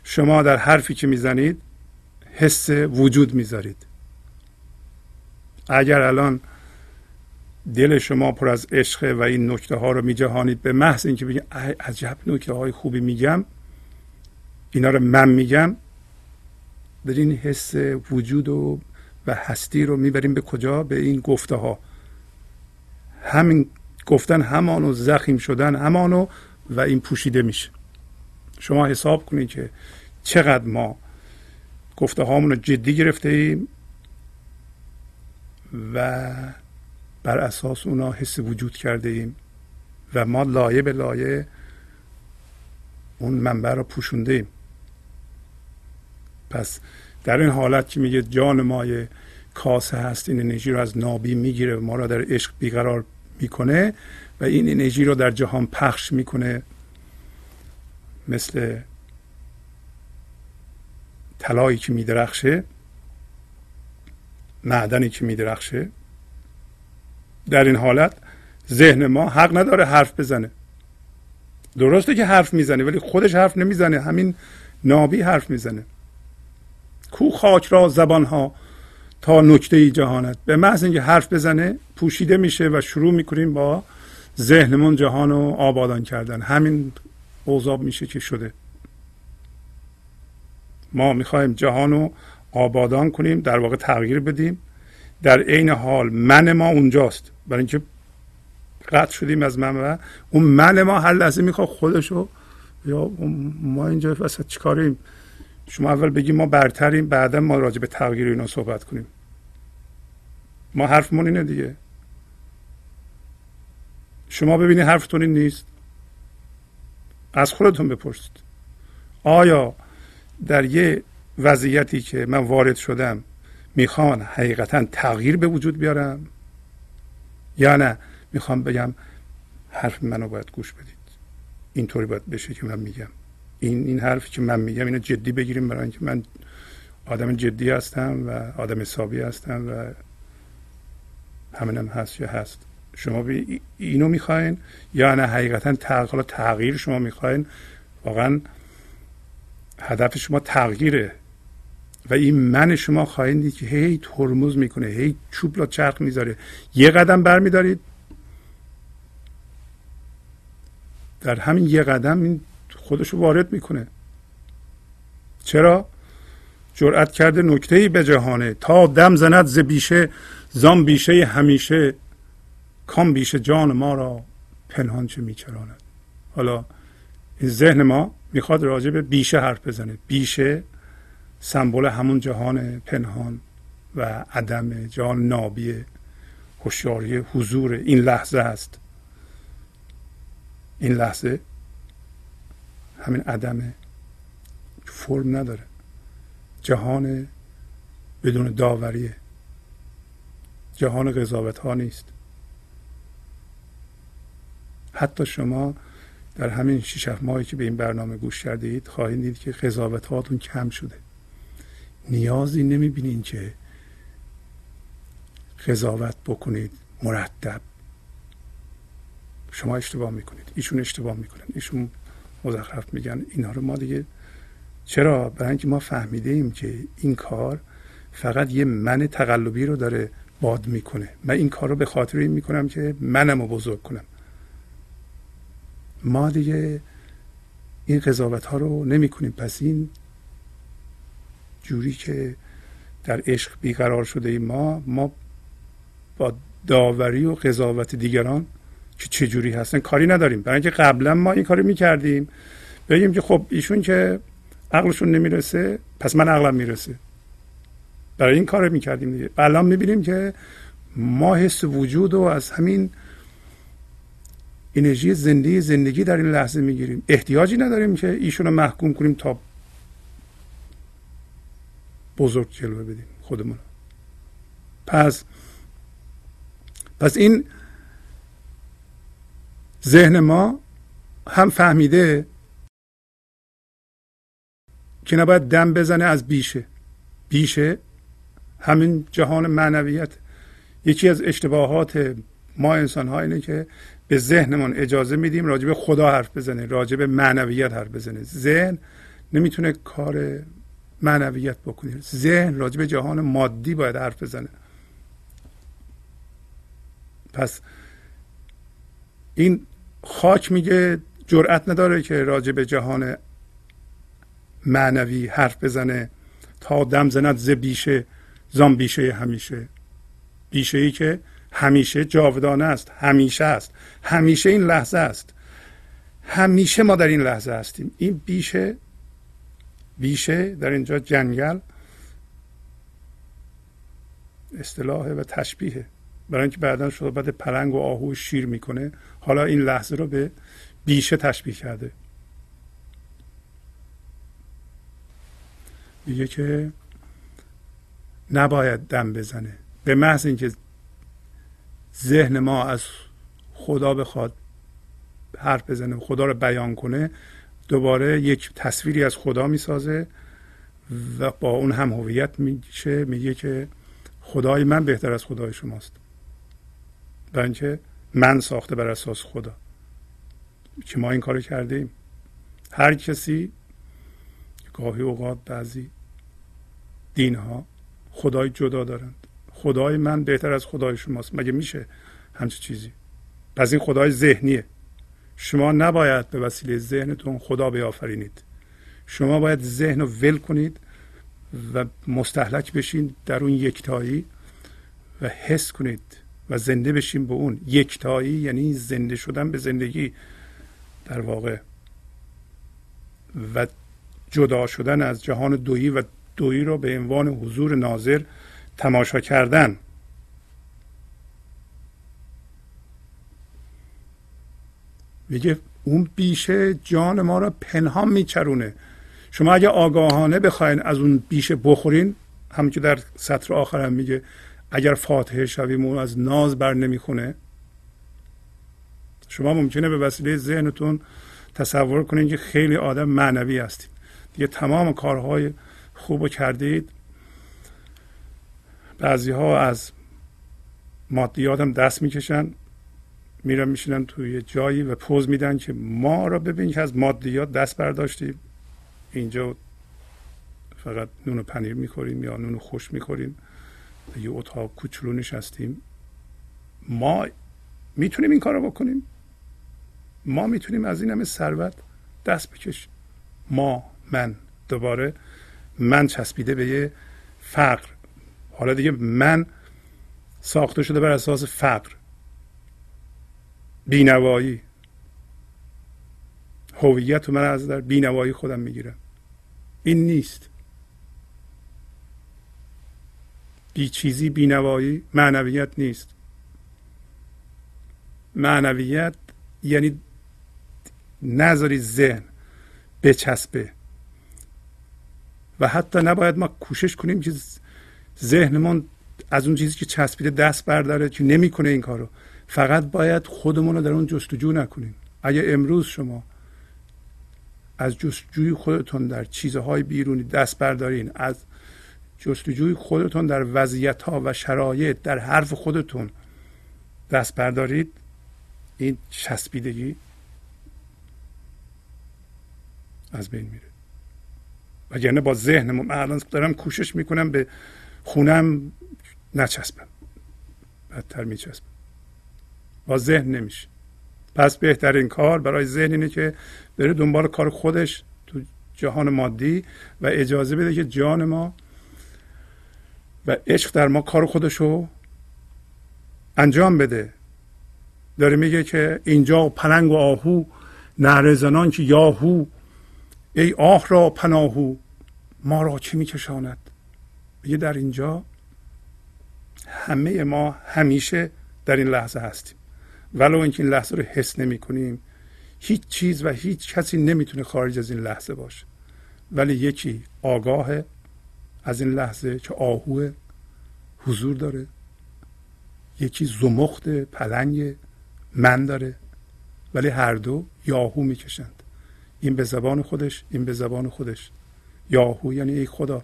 شما در حرفی که می‌زنید حس وجود می‌ذارید. اگر الان دل شما پر از عشق و این نکته ها رو میجهانید به محض اینکه بگید عجب نکته های خوبی میگم اینا رو من میگم این حس وجود و و هستی رو می‌بریم به کجا؟ به این گفته ها. همین گفتن همانو زخیم شدن همانو و این پوشیده میشه. شما حساب کنید که چقدر ما گفته هامون رو جدی گرفته ایم. و بر اساس اونا حس وجود کرده ایم و ما لایه به لایه اون منبع رو پوشونده ایم. پس در این حالت که میگه جان مای کاسه هست این انرژی رو از نابی می‌گیره ما را در عشق بیقرار می‌کنه و این انرژی رو در جهان پخش می‌کنه مثل طلایی که میدرخشه. معدنی که میدرخشه. در این حالت ذهن ما حق نداره حرف بزنه. درسته که حرف می‌زنه ولی خودش حرف نمی‌زنه. همین نابی حرف می‌زنه. کو خاک را زبان ها تا نکته جهانت. به محض اینکه حرف بزنه پوشیده میشه و شروع می‌کنیم با ذهنمون جهان رو آبادان کردن. همین اوضاع میشه که شده. ما می‌خوایم جهان رو آبادان کنیم در واقع تغییر بدیم. در عین حال من ما اونجاست. برای اینکه قطع شدیم از من اون من ما هر لحظه می‌خواد خودشو یا ما اینجا وسط چیکاریم شما اول بگیم ما برتریم بعدا ما راجع به تغییر اینا صحبت کنیم. ما حرفمون اینه دیگه. شما ببینید حرفتون این نیست. از خودتون بپرسید. آیا در یه وضعیتی که من وارد شدم می‌خوان حقیقتا تغییر به وجود بیارم یا نه؟ می‌خوام بگم حرف منو باید گوش بدید. اینطوری باید بشه که من میگم. این این حرفی که من میگم اینو جدی بگیریم برای اینکه من آدم جدی هستم و آدم حسابی هستم و همینم هست یا هست. شما اینو می‌خواین یا نه؟ حقیقتا تغییر شما می‌خواین واقعا هدف شما تغییره. و این من شما خواهید دید که هی ترمز می‌کنه هی چوب را چرخ می‌ذاره. یه قدم برمیدارید. در همین یه قدم این خودشو وارد می‌کنه. چرا؟ جرأت کرده نکته ای به جهانه. تا دم زند ز بیشه زان بیشه همیشه. کام بیشه جان ما را پنهان چه میچراند. حالا این ذهن ما می‌خواد راجع به بیشه حرف بزنه. بیشه سمبل همون جهان پنهان و عدم جهان نابی هوشیاری حضور این لحظه است. این لحظه همین عدم فرم نداره. جهان بدون داوریه جهان قضاوت ها نیست. حتی شما در همین شیش ماهی که به این برنامه گوش کردید خواهید دید که قضاوت هاتون کم شده. نیازی نمی‌بینید که قضاوت بکنید مرتب. شما اشتباه می‌کنید. ایشون اشتباه می‌کنن. ایشون مزخرف میگن. اینها رو ما دیگه چرا؟ برای اینکه ما فهمیده ایم که این کار فقط یه من تقلبی رو داره باد می‌کنه. من این کار رو به خاطر این می‌کنم که منم رو بزرگ کنم. ما دیگه این قضاوت ها رو نمی کنیم پس این جوری که در عشق بیقرار شده ایم ما ما با داوری و قضاوت دیگران که چه جوری هستن کاری نداریم. برای اینکه قبلا ما این کاری می‌کردیم بگیم که خب ایشون که عقلشون نمی‌رسه پس من عقلم می‌رسه. برای این کار می‌کردیم دیگه. الان می‌بینیم که ما حس وجود و از همین انرژی زندگی زندگی در این لحظه می‌گیریم. احتیاجی نداریم که ایشون رو محکوم کنیم تا بزرگ جلوه بدیم خودمون. پس پس این ذهن ما هم فهمیده که نباید دم بزنه از بیشه. بیشه همین جهان معنویت. یکی از اشتباهات ما انسان ها اینه که به ذهنمون اجازه میدیم راجع به خدا حرف بزنه راجع به معنویت حرف بزنه. ذهن نمی‌تونه کار معنویت بکنه ذهن راجع به جهان مادی باید حرف بزنه. پس این خاک میگه جرأت نداره که راجع به جهان معنوی حرف بزنه تا دم زند ز بیشه زان بیشه همیشه. بیشه ای که همیشه جاودانه است همیشه است. همیشه این لحظه است. همیشه ما در این لحظه هستیم. این بیشه بیشه در اینجا جنگل. اصطلاح و تشبیهه برای اینکه بعدا بعد پلنگ و آهو شیر می‌کنه. حالا این لحظه رو به بیشه تشبیه کرده. میگه که نباید دم بزنه. به محض اینکه ذهن ما از خدا بخواد حرف بزنه خدا رو بیان کنه دوباره یک تصویری از خدا می‌سازه و با اون هم هویت میشه میگه که خدای من بهتر از خدای شماست. برای اینکه من ساخته بر اساس خدا. که ما این کارو کردیم. هر کسی گاهی اوقات بعضی دین ها خدای جدا دارند. خدای من بهتر از خدای شماست. مگه میشه همچه چیزی؟ پس این خدای ذهنیه. شما نباید به وسیله ذهنتون خدا بیافرینید. شما باید ذهن رو ول کنید و مستحلک بشین در اون یکتایی و حس کنید و زنده بشین به اون یکتایی یعنی زنده شدن به زندگی در واقع. و جدا شدن از جهان دویی و دویی رو به عنوان حضور ناظر تماشا کردن. میگه اون بیشه جان ما را پنهان میچرونه. شما اگه آگاهانه بخواین از اون بیشه بخورین هم که در سطر آخر هم میگه اگر فاتحه شویم اون از ناز بر نمی‌خونه. شما ممکنه به وسیله ذهنتون تصور کنید که خیلی آدم معنوی هستید دیگه تمام کارهای خوب کردید. بعضی ها از مادیات هم دست می‌کشن. میرن میشینن توی جایی و پوز میدن که ما را ببین که از مادیات دست برداشتیم اینجا فقط نون و پنیر می‌خوریم یا نون خوش می‌خوریم. یه اتاق کوچولو نشستیم. ما می‌تونیم این کار رو بکنیم. ما می‌تونیم از این همه ثروت دست بکشیم. ما من دوباره من چسبیده به یه فقر. حالا دیگه من ساخته شده بر اساس فقر. بینوایی. هویت من از در بینوایی خودم می‌گیرم. این نیست. بی چیزی بینوایی معنویت نیست. معنویت یعنی نذاری ذهن بچسبه. و حتی نباید ما کوشش کنیم که ذهنمون از اون چیزی که چسبیده دست برداره که نمی‌کنه این کارو. فقط باید خودمون رو در اون جستجو نکنیم. اگه امروز شما از جستجوی خودتون در چیزهای بیرونی دست بردارین از جستجوی خودتون در وضعیت ها و شرایط در حرف خودتون دست بردارید این چسبیدگی از بین میره. وگرنه با ذهنم الان دارم کوشش می‌کنم به خونم نچسبم. بدتر میچسبم. با ذهن نمیشه. پس بهترین کار برای ذهن اینه که بره دنبال کار خودش تو جهان مادی و اجازه بده که جان ما و عشق در ما کار خودش رو انجام بده. داره میگه که اینجا پلنگ و آهو نهر زنان که یاهو ای آه را پناهو ما را چی میکشاند؟ میگه در اینجا همه ما همیشه در این لحظه هستیم. ولو اینکه این لحظه رو حس نمی کنیم هیچ چیز و هیچ کسی نمی‌تونه خارج از این لحظه باشه. ولی یکی آگاه از این لحظه که آهو حضور داره یکی زمخت پلنگ من داره ولی هر دو یاهو می‌کشند. این به زبان خودش این به زبان خودش. یاهو یعنی ای خدا.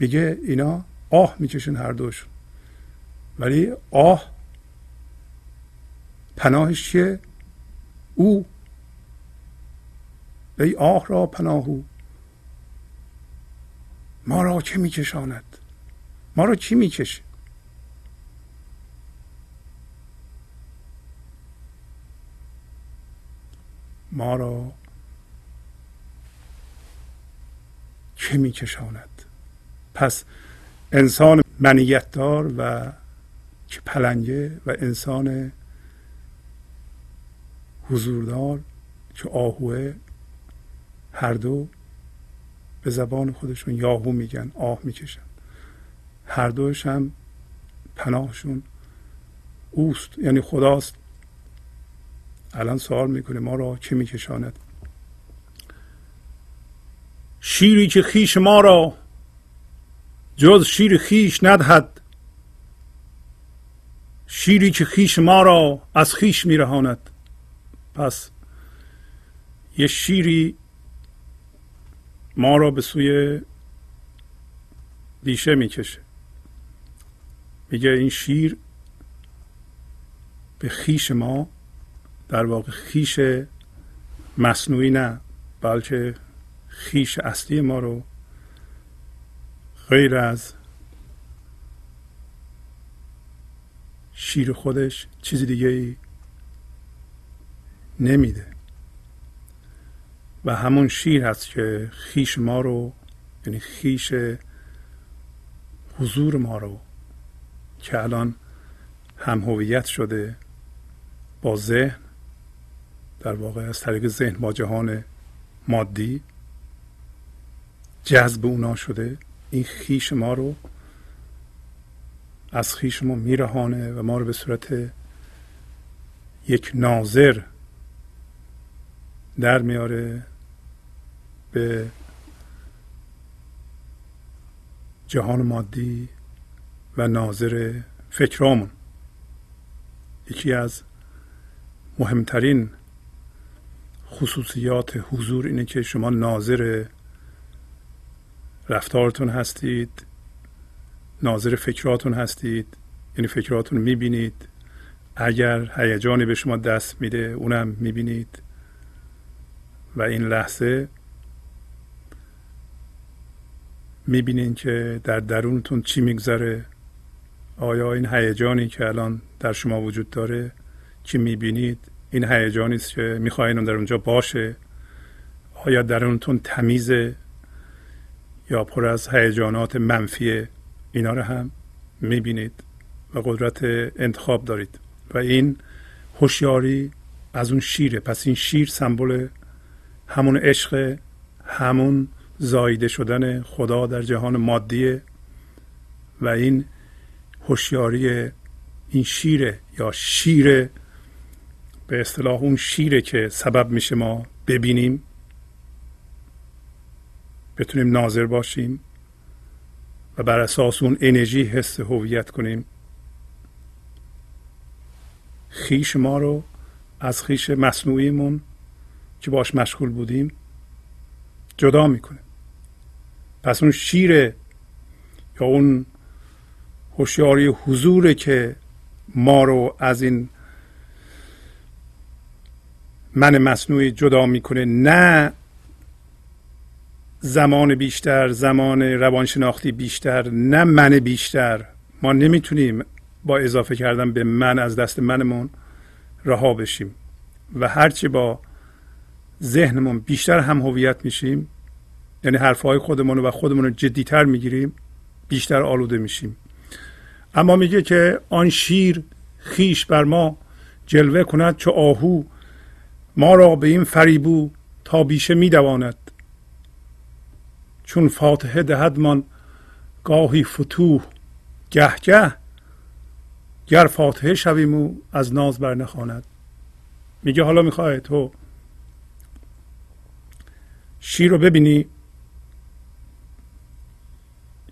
میگه اینا آه می‌کشن هر دوشون. ولی آه پناهش چیه؟ او. ای آه را پناهو. ما را چه میکشاند؟ ما را چی می‌کشه؟ ما را چه میکشاند؟ پس انسان منیت دار و که پلنگه و انسان حضوردار که آهوه هر دو به زبان خودشون یاهو میگن آه می‌کشن. هر دوش هم پناهشون اوست. یعنی خداست. الان سوال می‌کنه ما را چه میکشاند؟ شیری که خیش ما را جز شیر خیش ندهد. شیری که خیش ما را از خیش میرهاند. پس یه شیری ما را به سوی دیشه می‌کشه. میگه این شیر به خیش ما در واقع خیش مصنوعی نه بلکه خیش اصلی ما رو غیر از شیر خودش چیز دیگه ای نمیده. و همون شیر هست که خیش ما رو یعنی خیش حضور ما رو که الان هم هویت شده با ذهن در واقع از طریق ذهن با جهان مادی جذب اونا شده. این خیش ما رو از خیش ما میرهانه و ما رو به صورت یک ناظر در میاره به جهان مادی و ناظر فکرامون. یکی از مهمترین خصوصیات حضور اینه که شما ناظر رفتارتون هستید. ناظر فکراتون هستید یعنی فکراتون می‌بینید. اگر هیجانی به شما دست میده اونم می‌بینید. و این لحظه می‌بینین که در درونتون چی میگذره. آیا این هیجانی که الان در شما وجود داره که می‌بینید؟ این هیجانی است که می‌خواین در اونجا باشه. آیا درونتون تمیزه یا پر از هیجانات منفیه؟ اینا رو هم می‌بینید و قدرت انتخاب دارید. و این هوشیاری از اون شیره. پس این شیر سمبل همون عشق همون زایده شدن خدا در جهان مادیه. و این هوشیاری این شیره یا شیر به اصطلاح اون شیره که سبب میشه ما ببینیم بتونیم ناظر باشیم. و بر اساس اون انرژی حس هویت کنیم. خیش ما رو از خیش مصنوعیمون که باش مشغول بودیم جدا می‌کنه. پس اون شیر یا اون هوشیاری حضوره که ما رو از این من مصنوعی جدا می‌کنه نه زمان بیشتر زمان روانشناختی بیشتر نه من بیشتر. ما نمی‌تونیم با اضافه کردن به من از دست منمون رها بشیم و هرچی با ذهنمون بیشتر هم هویت میشیم یعنی حرفهای خودمون و خودمون رو جدیتر می‌گیریم بیشتر آلوده میشیم. اما میگه که آن شیر خیش بر ما جلوه کند چو آهو ما را به این فریبو تا بیشه میدواند. چون فاتحه دهدمان گاهی فتوح گه گه گر فاتحه شویم او از ناز بر نخواند. میگه حالا می‌خوای تو شیر رو ببینی؟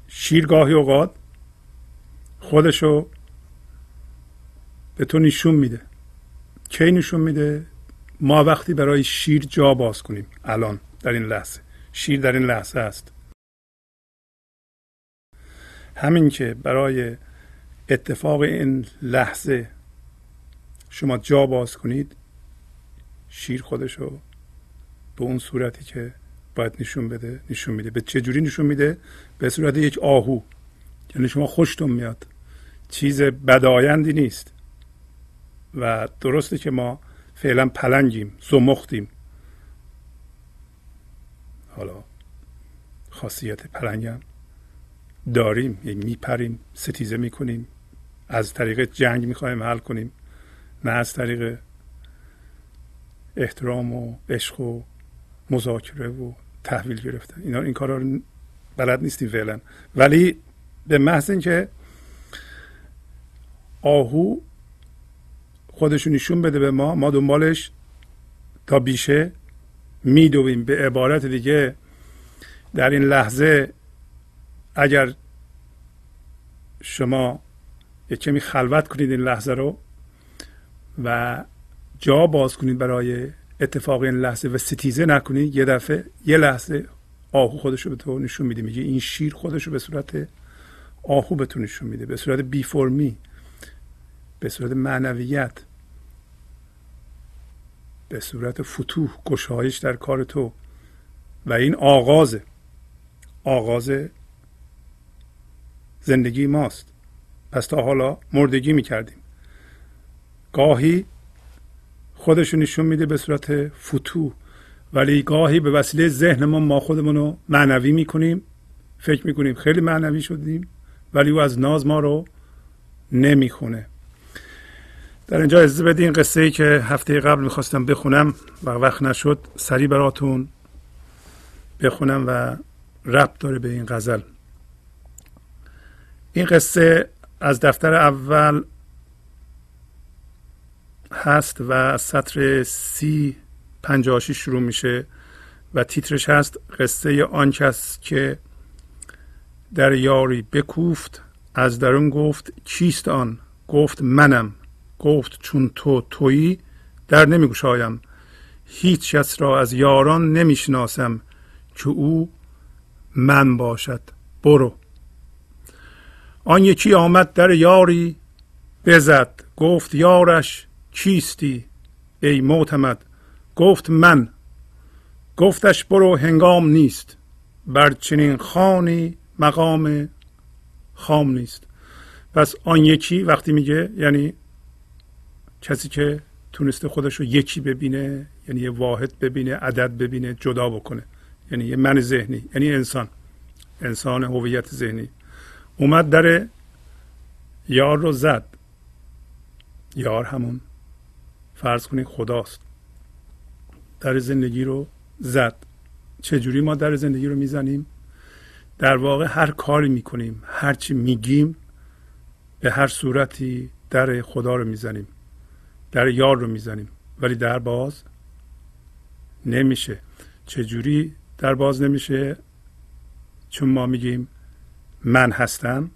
شیر گاهی اوقات خودشو به تو نشون میده. کی نشون میده؟ ما وقتی برای شیر جا باز کنیم الان در این لحظه. شیر در این لحظه است. همین که برای اتفاق این لحظه شما جا باز کنید شیر خودشو به اون صورتی که باید نشون بده نشون میده. به چه جوری نشون میده؟ به صورت یک آهو. یعنی شما خوشتون میاد. چیز بدایندی نیست. و درسته که ما فعلا پلنگیم زمختیم. حالا خاصیت پلنگم. داریم یعنی میپریم ستیزه می‌کنیم. از طریق جنگ می‌خوایم حل کنیم. نه از طریق احترام و عشق و مذاکره و تحویل گرفتن. اینا این کارا رو بلد نیستیم فعلا. ولی به محض اینکه آهو خودشو نشون بده به ما ما دنبالش تا بیشه میدویم به عبارت دیگه در این لحظه اگر شما یک کمی خلوت کنید این لحظه رو و جا باز کنید برای اتفاق این لحظه و ستیزه نکنید یه دفعه یه لحظه آهو خودشو به تو نشون میده. میگه این شیر خودشو به صورت آهو به تو نشون میده به صورت بی فرمی به صورت معنویت. به صورت فتوح گشایش در کار تو. و این آغازه آغاز زندگی ماست. پس تا حالا مردگی می‌کردیم. گاهی خودشون نشون میده به صورت فتوح ولی گاهی به وسیله ذهن ما ما خودمون رو معنوی می‌کنیم. فکر می‌کنیم خیلی معنوی شدیم ولی او از ناز ما رو نمی‌خونه. در اینجا اجازه بدین قصه ای که هفته قبل می‌خواستم بخونم و وقت نشد سریع براتون بخونم و ربط داره به این غزل. این قصه از دفتر اول هست و سطر سی پنجاشی شروع میشه و تیترش هست قصه آن کس که در یاری بکوفت از درون گفت چیست آن؟ گفت منم. گفت چون تو تویی در نمیگشایم هیچ کس را از یاران نمی‌شناسم که او من باشد. برو. آن یکی آمد در یاری بزد. گفت یارش چیستی ای معتمد گفت من. گفتش برو هنگام نیست. بر چنین خانی مقام خام نیست. پس آن یکی وقتی میگه یعنی کسی که تونسته خودش رو یکی ببینه یعنی یه واحد ببینه عدد ببینه جدا بکنه. یعنی یه من ذهنی یعنی انسان. انسان هویت ذهنی. اومد در یار رو زد. یار همون. فرض کنید خداست. در زندگی رو زد. چجوری ما در زندگی رو می‌زنیم؟ در واقع هر کاری می‌کنیم هرچی میگیم به هر صورتی در خدا رو می‌زنیم. در یار رو می‌زنیم. ولی در باز نمیشه. چجوری در باز نمیشه؟ چون ما میگیم من هستم.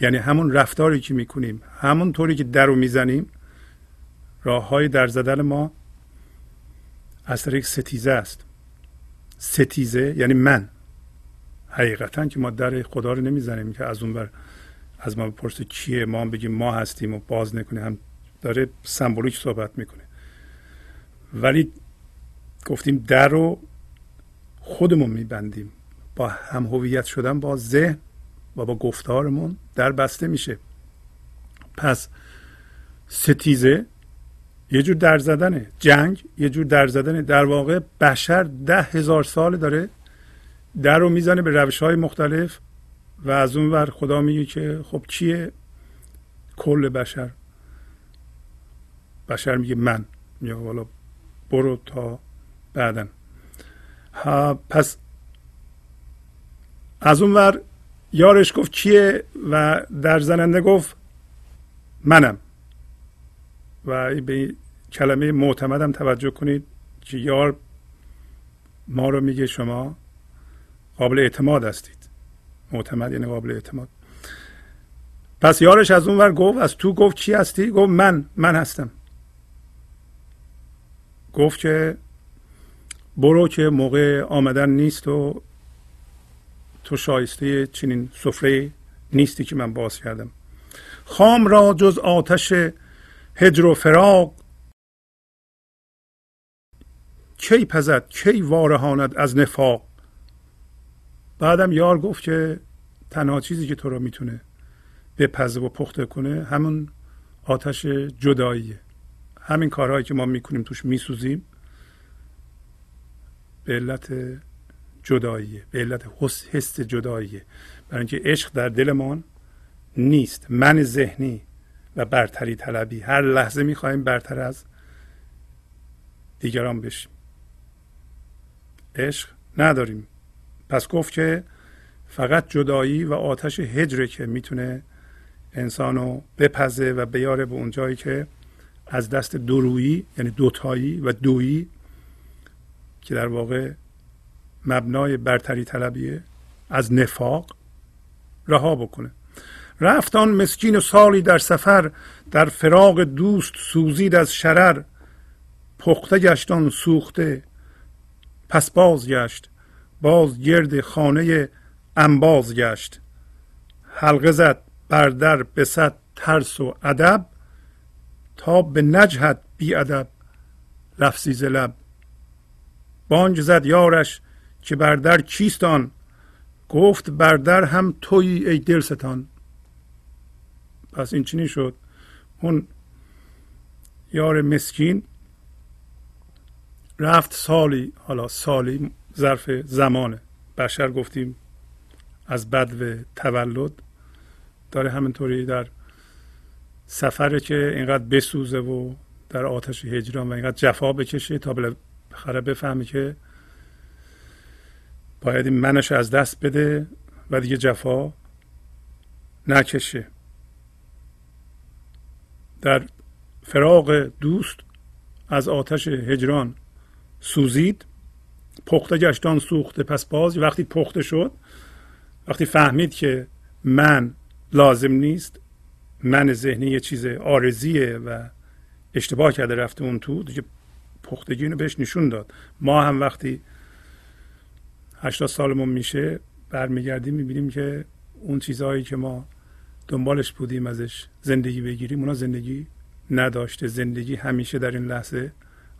یعنی همون رفتاری که می‌کنیم همون طوری که در رو می‌زنیم راه های در زدن ما از طریق ستیزه است. ستیزه یعنی من. حقیقتا که ما در خدا رو نمی‌زنیم که از اون بر از ما بپرسه کیه؟ ما هم بگیم ما هستیم و باز نکنه هم داره سمبولیک صحبت می‌کنه. ولی گفتیم در رو خودمون میبندیم. با هم هویت شدن با ذهن و با گفتارمون در بسته میشه. پس ستیزه یه جور در زدنه. جنگ یه جور در زدنه. در واقع بشر ده هزار سال داره در رو می‌زنه به روش های مختلف و از اون ور خدا میگه که خب کیه کل بشر؟ بشر میگه من. میگه حالا برو تا بعدا پس از اون ور یارش گفت کیه و در زننده گفت منم. و به کلمه معتمدم توجه کنید که یار ما رو میگه شما قابل اعتماد هستید. معتمد یعنی قابل اعتماد. پس یارش از اون ور گفت از تو گفت کی هستی؟ گفت من من هستم. گفت که برو که موقع آمدن نیست و تو شایسته چنین سفره نیستی که من باز کردم. خام را جز آتش هجر و فراق کی پزد کی وارهاند از نفاق؟ بعدم یار گفت که تنها چیزی که تو رو می‌تونه بپزه و پخته کنه همون آتش جداییه. همین کارهایی که ما می‌کنیم توش میسوزیم به علت جداییه به علت حس جداییه برای اینکه عشق در دلمان نیست. من ذهنی و برتری طلبی. هر لحظه می‌خواهیم برتر از دیگران بشیم. عشق نداریم. پس گفت که فقط جدایی و آتش هجره که می‌تونه انسانو بپزه و بیاره به اون جایی که از دست درویی یعنی دوتایی و دویی که در واقع مبنای برتری طلبیه از نفاق رها بکنه. رفتان مسکین و سالی در سفر در فراغ دوست سوزید از شرر. پخته گشتان سوخته پس باز گشت. باز گرد خانه انباز گشت. حلقه زد بر در بسد ترس و ادب. تا به نجهت بی ادب لفظی لب. بانج زد یارش که بر در گفت بر در هم تویی ای دلستان. پس این چنین شد. اون یار مسکین رفت سالی حالا سالی ظرف زمانه. بشر گفتیم از بد تولد داره همینطوری در سفره که اینقدر بسوزه و در آتش هجران و اینقدر جفا بکشه تا بالاخره بفهمه که باید این منش از دست بده و دیگه جفا نکشه. در فراغ دوست از آتش هجران سوزید. پخته گشتان سوخته پس باز وقتی پخته شد وقتی فهمید که من لازم نیست من ذهنی یه چیز آرزیه و اشتباه کرده رفته اون تو دیگه پختگی اینو بهش نشون داد. ما هم وقتی 80 سالمون میشه برمیگردیم می‌بینیم که اون چیزهایی که ما دنبالش بودیم ازش زندگی بگیریم اونا زندگی نداشته. زندگی همیشه در این لحظه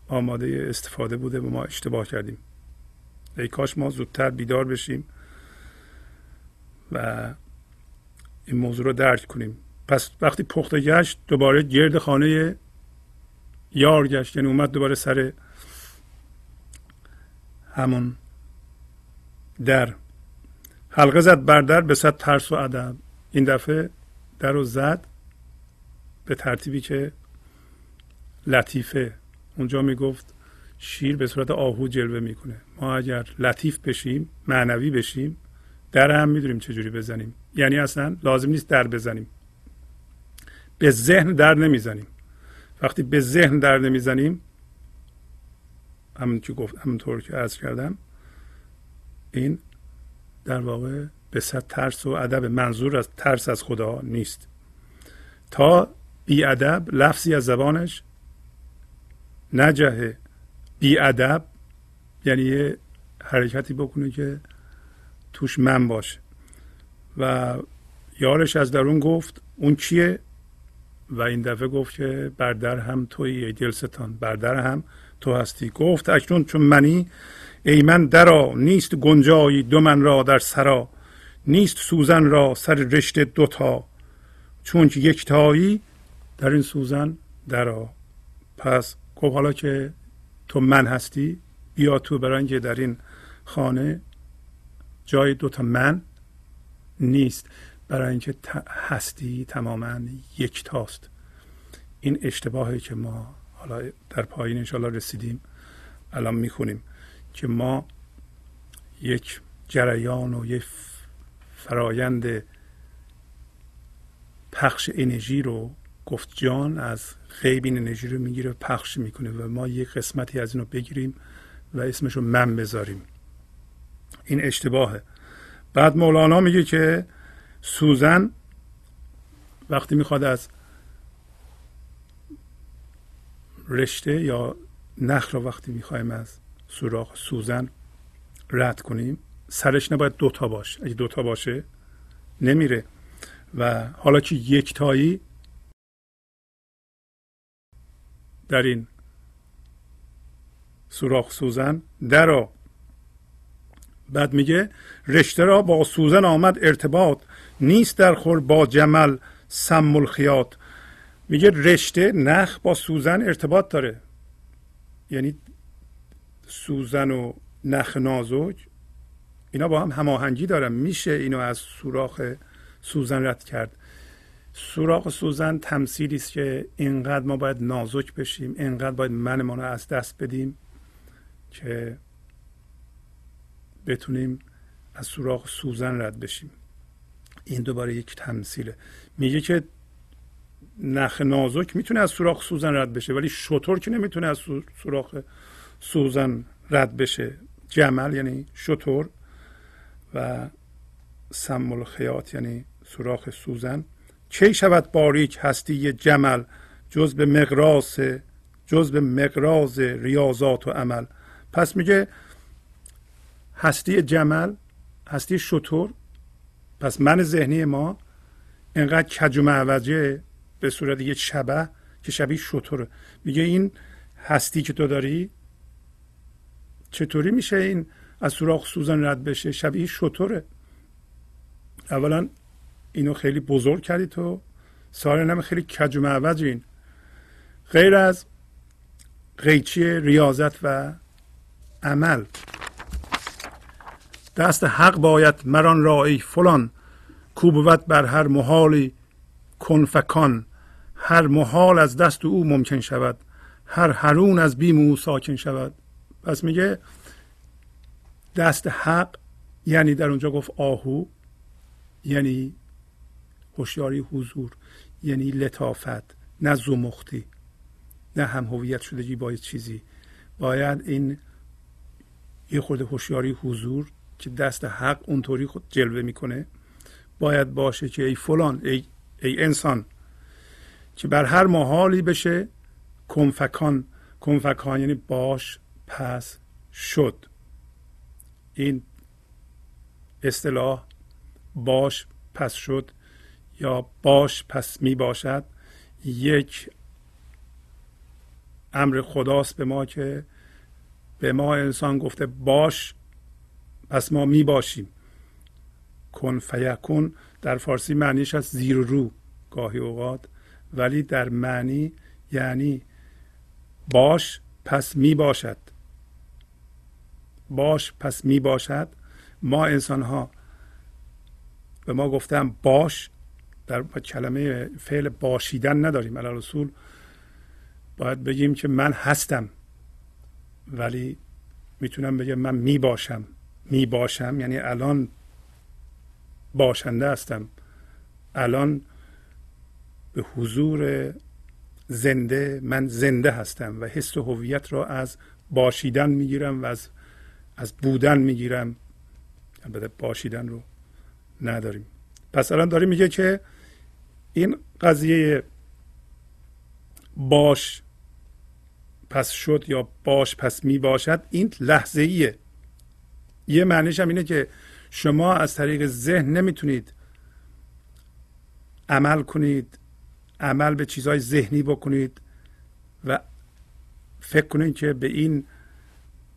آماده استفاده بوده و ما اشتباه کردیم. ای کاش ما زودتر بیدار بشیم و این موضوع رو درک کنیم. پس وقتی پخته گشت دوباره گرد خانه یار گشت یعنی اومد دوباره سر همون در. حلقه زد بر در به صد ترس و ادب این دفعه در رو زد به ترتیبی که لطیفه. اونجا می‌گفت شیر به صورت آهو جلوه می‌کنه. ما اگر لطیف بشیم معنوی بشیم در هم می‌دونیم چجوری بزنیم. یعنی اصلا لازم نیست در بزنیم. به ذهن در نمی‌زنیم. وقتی به ذهن در نمی‌زنیم همون که گفت همونطور که عرض کردم این در واقع به صد ترس و ادب منظور از ترس از خدا نیست. تا بی ادب لفظی از زبانش نجهه بی ادب یعنی یه حرکتی بکنه که توش من باشه. و یارش از درون گفت اون چیه؟ و این دفعه گفت که بردر هم توی دلستان بردر هم تو هستی. گفت اکنون چون منی ای من درا نیست گنجایی دو من را در سرا نیست سوزن را سر رشته دوتا چون که یکتایی در این سوزن درا پس گفت حالا که تو من هستی بیا تو برای در این خانه. جای دوتا من نیست. برای اینکه هستی تماما یکتاست این اشتباهی که ما حالا در پایین انشاءالله رسیدیم. الان می‌خونیم که ما یک جریان و یک فرایند پخش انرژی رو گفت جان از غیب این انرژی رو می‌گیره پخش می‌کنه و ما یک قسمتی از اینو بگیریم و اسمش رو من بذاریم. این اشتباهه. بعد مولانا میگه که سوزن وقتی می‌خواد از رشته یا نخ رو وقتی می‌خوایم از سوراخ سوزن رد کنیم سرش نباید دوتا باشه. اگه دوتا باشه نمیره. و حالا که یکتایی در این سوراخ سوزن درا بعد میگه رشته را با سوزن آمد ارتباط. نیست در خور با جمل سم الخیات میگه رشته نخ با سوزن ارتباط داره. یعنی سوزن و نخ نازک اینا با هم هماهنگی دارن. میشه اینو از سوراخ سوزن رد کرد. سوراخ سوزن تمثیلی است که اینقدر ما باید نازک بشیم اینقدر باید منمان رو از دست بدیم که بتونیم از سوراخ سوزن رد بشیم. این دوباره یک تمثیله. میگه که نخ نازک می‌تونه از سوراخ سوزن رد بشه ولی شطور که نمی‌تونه از سوراخ سوزن رد بشه. جمل یعنی شطور و سمول خیات یعنی سوراخ سوزن. کی شود باریک هستی جمل جز به مقراس جز به مقراز ریاضات و عمل؟ پس میگه هستی جمل هستی شطور پس من ذهنی ما انقدر کج و معوجه به صورت یک شبه که شبیه شطوره. میگه این هستی که تو داری چطوری میشه این از سوراخ سوزن رد بشه؟ شبیه شطوره. اولا اینو خیلی بزرگ کردی تو. سال خیلی کج و معوجین غیر از قیچی ریاضت و عمل. دست حق باید مران رای فلان. کوبوت بر هر محالی کنفکان هر محال از دست او ممکن شود. هر هرون از بیم او ساکن شود. پس میگه دست حق یعنی در اونجا گفت آهو یعنی هوشیاری حضور یعنی لطافت نه زمختی نه هم هویت شدگی با چیزی. باید این یه خورده هوشیاری حضور که دست حق اونطوری خود جلوه می‌کنه. باید باشه که ای فلان ای, ای انسان که بر هر محالی بشه کنفکان کنفکان یعنی باش پس شد. این اصطلاح باش پس شد یا باش پس می باشد یک امر خداست به ما که به ما انسان گفته باش پس ما می باشیم. کن فیکون در فارسی معنیش از زیر رو گاهی اوقات. ولی در معنی یعنی باش پس می باشد. باش پس می باشد. ما انسان ها به ما گفتم باش در کلمه فعل باشیدن نداریم. علال رسول باید بگیم که من هستم ولی می‌تونم بگم من می باشم. می باشم یعنی الان باشنده هستم. الان به حضور زنده من زنده هستم و حس هویت را از باشیدن می‌گیرم و از از بودن می‌گیرم. البته باشیدن رو نداریم. پس الان داریم میگه که این قضیه باش پس شد یا باش پس می باشد این لحظه ایه یه معنیش هم اینه که شما از طریق ذهن نمی‌تونید عمل کنید عمل به چیزهای ذهنی بکنید و فکر کنید که به این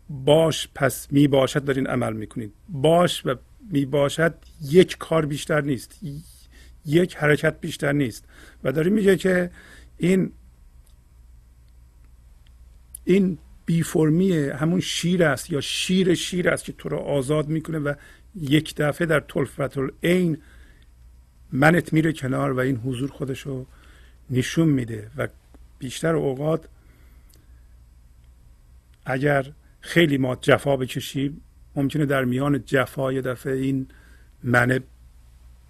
باش پس می باشد دارین عمل می‌کنید. باش و می باشد یک کار بیشتر نیست یک حرکت بیشتر نیست. و داری میگه که این این بی فرمی همون شیر است یا شیر شیر است که تو رو آزاد می‌کنه و یک دفعه در طلفت این منت میره کنار و این حضور خودشو نشون میده و بیشتر اوقات اگر خیلی ما جفا بکشیم ممکنه در میان جفا یه دفعه این منه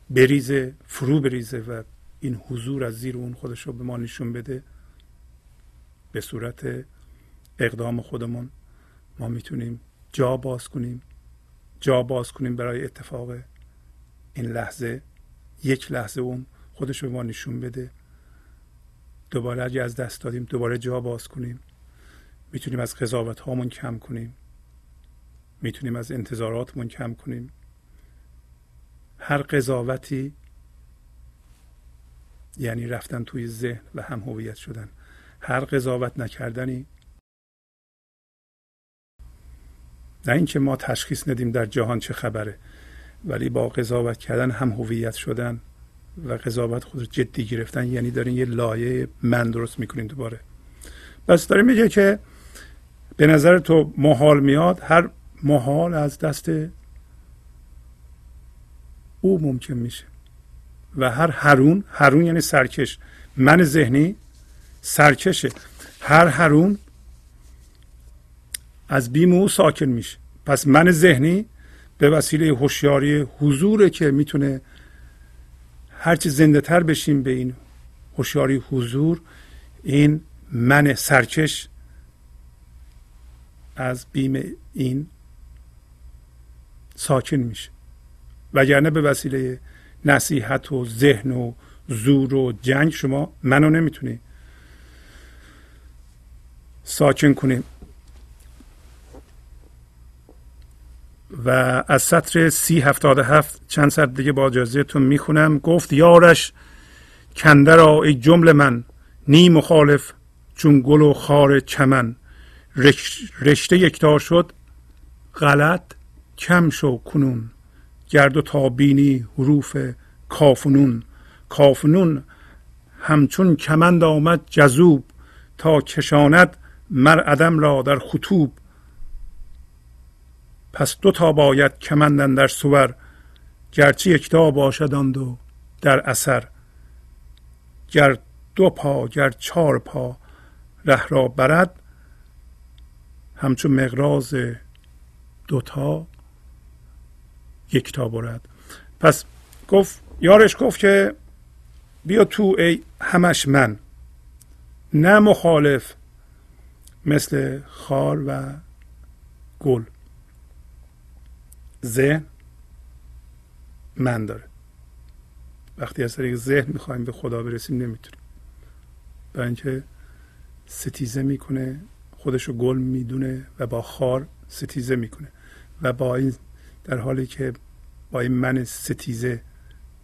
بریزه فرو بریزه و این حضور از زیر اون خودش رو به ما نشون بده به صورت اقدام خودمون. ما می‌تونیم جا باز کنیم. جا باز کنیم برای اتفاق این لحظه. یک لحظه اون خودش به ما نشون بده. دوباره اگه از دست دادیم دوباره جا باز کنیم. می‌تونیم از قضاوت هامون کم کنیم. می‌تونیم از انتظاراتمون کم کنیم. هر قضاوتی یعنی رفتن توی ذهن و هم هویت شدن. هر قضاوت نکردنی نه اینکه ما تشخیص ندیم در جهان چه خبره ولی با قضاوت کردن هم هویت شدن و قضاوت خود جدی گرفتن یعنی دارین یه لایه من درست می‌کنین دوباره. بس داره میگه که به نظر تو محال میاد هر محال از دست او ممکن میشه. و هر هرون هرون یعنی سرکش. من ذهنی سرکشه. هر هرون از بیم او ساکن میشه. پس من ذهنی به وسیله هوشیاری حضوره که می‌تونه هرچی زنده تر بشیم به این هوشیاری حضور این من سرکش از بیم این ساکن میشه. وگرنه به وسیله نصیحت و ذهن و زور و جنگ شما منو نمی‌تونی ساکن کنیم و از سطر سی هفتاد هفت چند سطر دیگه با اجازهتون می‌خونم. گفت یارش کنده را ای جمله من نی مخالف چون گل و خار چمن. رشته یکتار شد غلط کم شو کنون گرد و تابینی حروف کافنون. کافنون همچون کمند آمد جذوب تا کشاند مر عدم را در خطوب. پس دو تا باید کمندن در سور گرچه یکتا باشدند و در اثر. گر دو پا گر چهار پا ره را برد همچون مقراز دوتا یکتا برد. پس گفت یارش گفت که بیا تو ای همش من. نه مخالف مثل خار و گل. ذهن من داره. وقتی از طریق ذهن می‌خوایم به خدا برسیم نمی‌تونیم. برای اینکه ستیزه می‌کنه خودشو گل می‌دونه و با خار ستیزه می‌کنه و با این در حالی که با این من ستیزه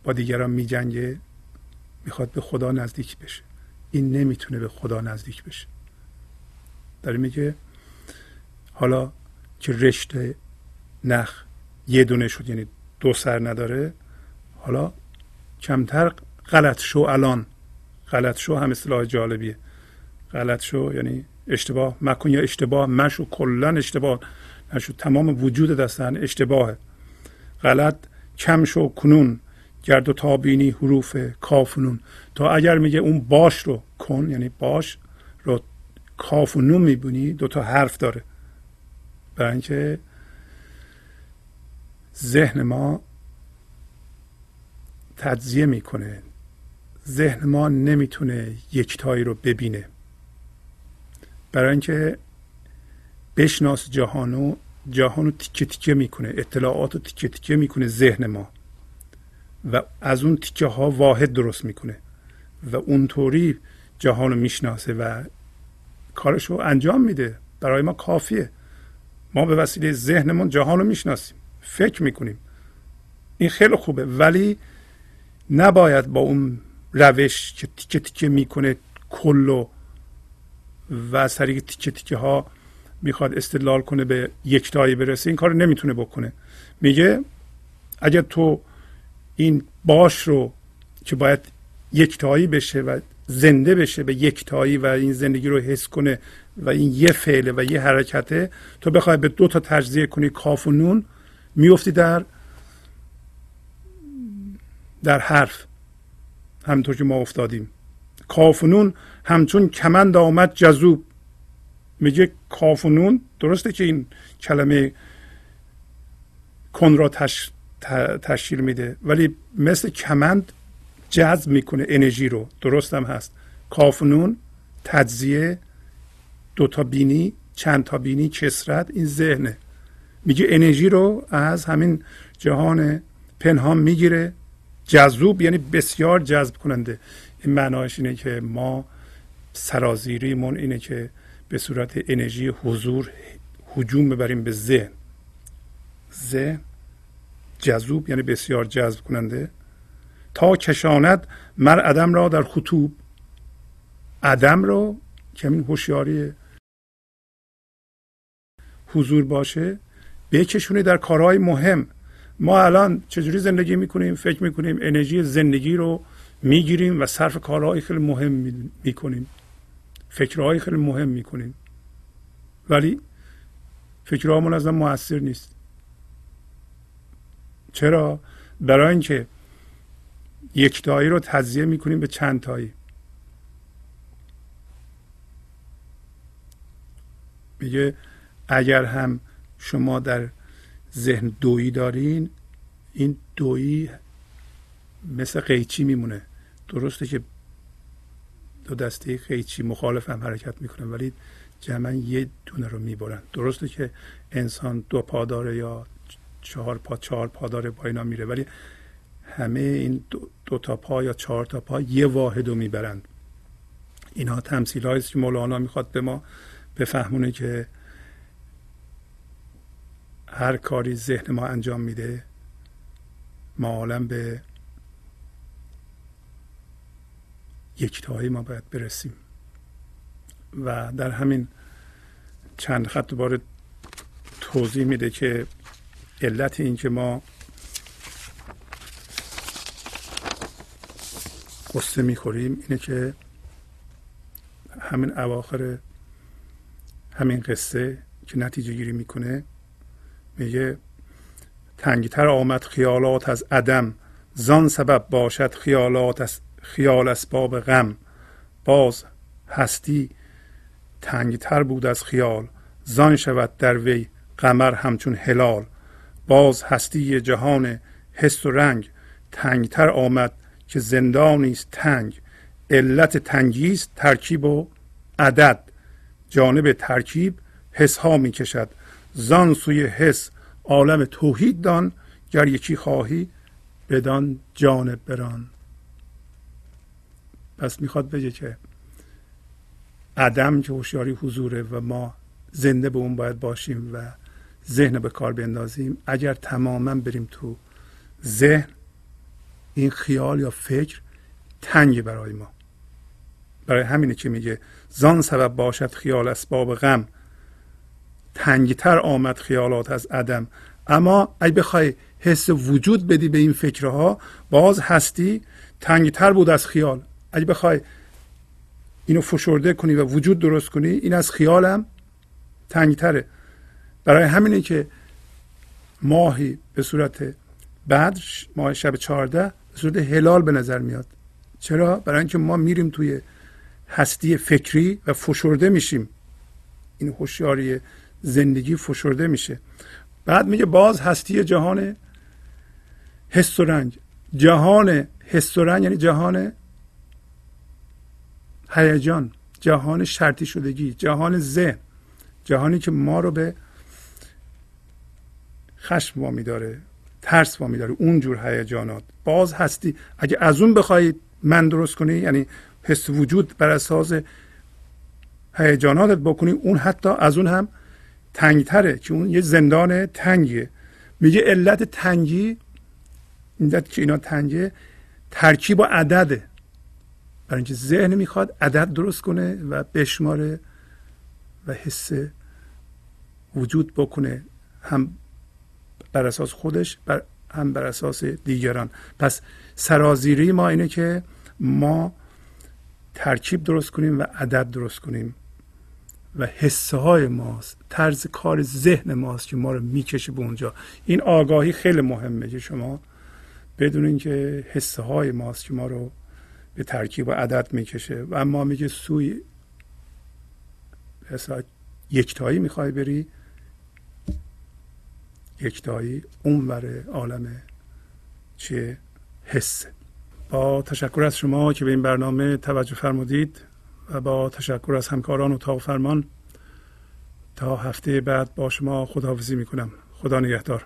با دیگران میجنگه می‌خواد به خدا نزدیک بشه. این نمی‌تونه به خدا نزدیک بشه. داره میگه حالا که رشته نخ یه دونه شد یعنی دو سر نداره. حالا کمتر غلط شو الان. غلط شو هم اصطلاح جالبیه. غلط شو یعنی اشتباه مکن یا اشتباه مشو کلا اشتباه نشو. تمام وجود دستن اشتباهه. غلط کم شو کنون. گرد و تابینی حروف کافنون. تا اگر میگه اون باش رو کن یعنی باش رو کاف و نون می‌بینی دو تا حرف داره. برای اینکه ذهن ما تجزیه می‌کنه. ذهن ما نمی‌تونه یکتایی رو ببینه. برای اینکه بشناس جهانو جهانو تیکه تیکه می‌کنه اطلاعات رو تیکه تیکه می‌کنه ذهن ما. و از اون تیکه ها واحد درست می‌کنه. و اونطوری جهان رو می‌شناسه و کارش رو انجام میده. برای ما کافیه. ما به وسیله ذهنمون جهان رو می‌شناسیم. فکر می‌کنیم. این خیلی خوبه. ولی نباید با اون روش که تیکه تیکه می‌کنه کلو و از طریق تیکه تیکه ها می‌خواد استدلال کنه به یکتایی برسه این کار نمی‌تونه بکنه. میگه اگر تو این باش رو که باید یکتایی بشه و زنده بشه به یکتایی و این زندگی رو حس کنه و این یه فعله و یه حرکته تو بخوای به دو تا تجزیه کنی کاف و نون میفتی در در حرف. همینطور که ما افتادیم. کاف و نون همچون کمند آمد جذوب. میگه کاف و نون درسته که این کلمه کن را تش... تشکیل میده ولی مثل کمند جذب می‌کنه انرژی رو. درست هم هست. کاف و نون تجزیه دوتا بینی چند تا بینی کسرت این ذهنه. میگه انرژی رو از همین جهان پنهان می‌گیره. جذوب یعنی بسیار جذب کننده. این معناش اینه که ما سرازیریمون اینه که به صورت انرژی حضور حجوم ببریم به ذهن. ذهن جذوب یعنی بسیار جذب کننده. تا کشاند مر عدم را در خطوب. عدم رو که این هوشیاری حضور باشه بکشونه در کارهای مهم. ما الان چجوری زندگی می‌کنیم؟ فکر می‌کنیم انرژی زندگی رو می‌گیریم و صرف کارهای خیلی مهم می‌کنیم. فکرهای خیلی مهم می‌کنیم. ولی فکرهامون از موثر نیست. چرا؟ برای اینکه یکتایی رو تجزیه می‌کنیم به چند تایی میگه اگر هم شما در ذهن دویی دارین این دویی مثل قیچی میمونه. درسته که دو دسته قیچی مخالف هم حرکت می‌کنن ولی جمعا یه دونه رو می‌برن. درسته که انسان دو پا داره یا چهار پا چهار پا داره با اینا میره ولی همه این دو, تا پا یا چهار تا پا یه واحد رو می‌برند اینها تمثیل است که مولانا می‌خواد به ما بفهمونه که هر کاری ذهن ما انجام میده ما عالم به یکتایی ما باید برسیم. و در همین چند خط دوباره توضیح میده که علت این که ما قصه می‌خوریم اینه که همین اواخر همین قصه که نتیجه گیری می‌کنه میگه تنگتر آمد خیالات از عدم زان سبب باشد خیالات از خیال اسباب غم. باز هستی تنگتر بود از خیال زان شود در وی قمر همچون هلال. باز هستی جهان حس و رنگ تنگتر آمد که زندانی است تنگ. علت تنگی است ترکیب و عدد. جانب ترکیب حس ها می زان سوی حس عالم توحید دان گر یکی خواهی بدان جانب بران. پس می‌خواد بگه که عدم که هوشیاری حضوره و ما زنده به اون باید باشیم و ذهن به کار بندازیم اگر تماما بریم تو ذهن این خیال یا فکر تنگ برای ما. برای همینه که میگه زان سبب باشد خیال اسباب غم تنگتر آمد خیالات از عدم. اما اگه بخوای حس وجود بدی به این فکرها باز هستی تنگتر بود از خیال. اگه بخوای اینو فشرده کنی و وجود درست کنی این از خیالم تنگتره برای همینه که ماهی به صورت بعد ماه شب چهارده به صورت هلال به نظر میاد. چرا؟ برای اینکه ما میریم توی هستی فکری و فشرده میشیم. این هوشیاری زندگی فشرده میشه. بعد میگه باز هستی جهان حس و رنج. جهان حس و رنج یعنی جهان هیجان جهان شرطی شدگی جهان ذهن جهانی که ما رو به خشم وامی داره ترس وامی داره اونجور هیجانات. باز هستی. اگه از اون بخوای من درست کنی یعنی حس وجود بر اساس هیجاناتت بکنی اون حتی از اون هم تنگتره اون یه زندان تنگیه. میگه علت تنگی این که اینا تنگه ترکیب و عدده. برای اینکه ذهن می‌خواد عدد درست کنه و بشماره و حس وجود بکنه هم بر اساس خودش بر هم بر اساس دیگران. پس سرازیری ما اینه که ما ترکیب درست کنیم و عدد درست کنیم. و حسه های ماست طرز کار ذهن ماست که ما رو می‌کشه به اونجا. این آگاهی خیلی مهمه که شما بدونین که حسه های ماست که ما رو به ترکیب و عدد می‌کشه. و اما میگه سوی حساب یکتایی می‌خوای بری یکتایی اونور عالم چیه؟ حسه با تشکر از شما که به این برنامه توجه فرمودید. و با تشکر از همکاران و فرمان تا هفته بعد با شما خداحافظی می‌کنم. خدا نگهدار.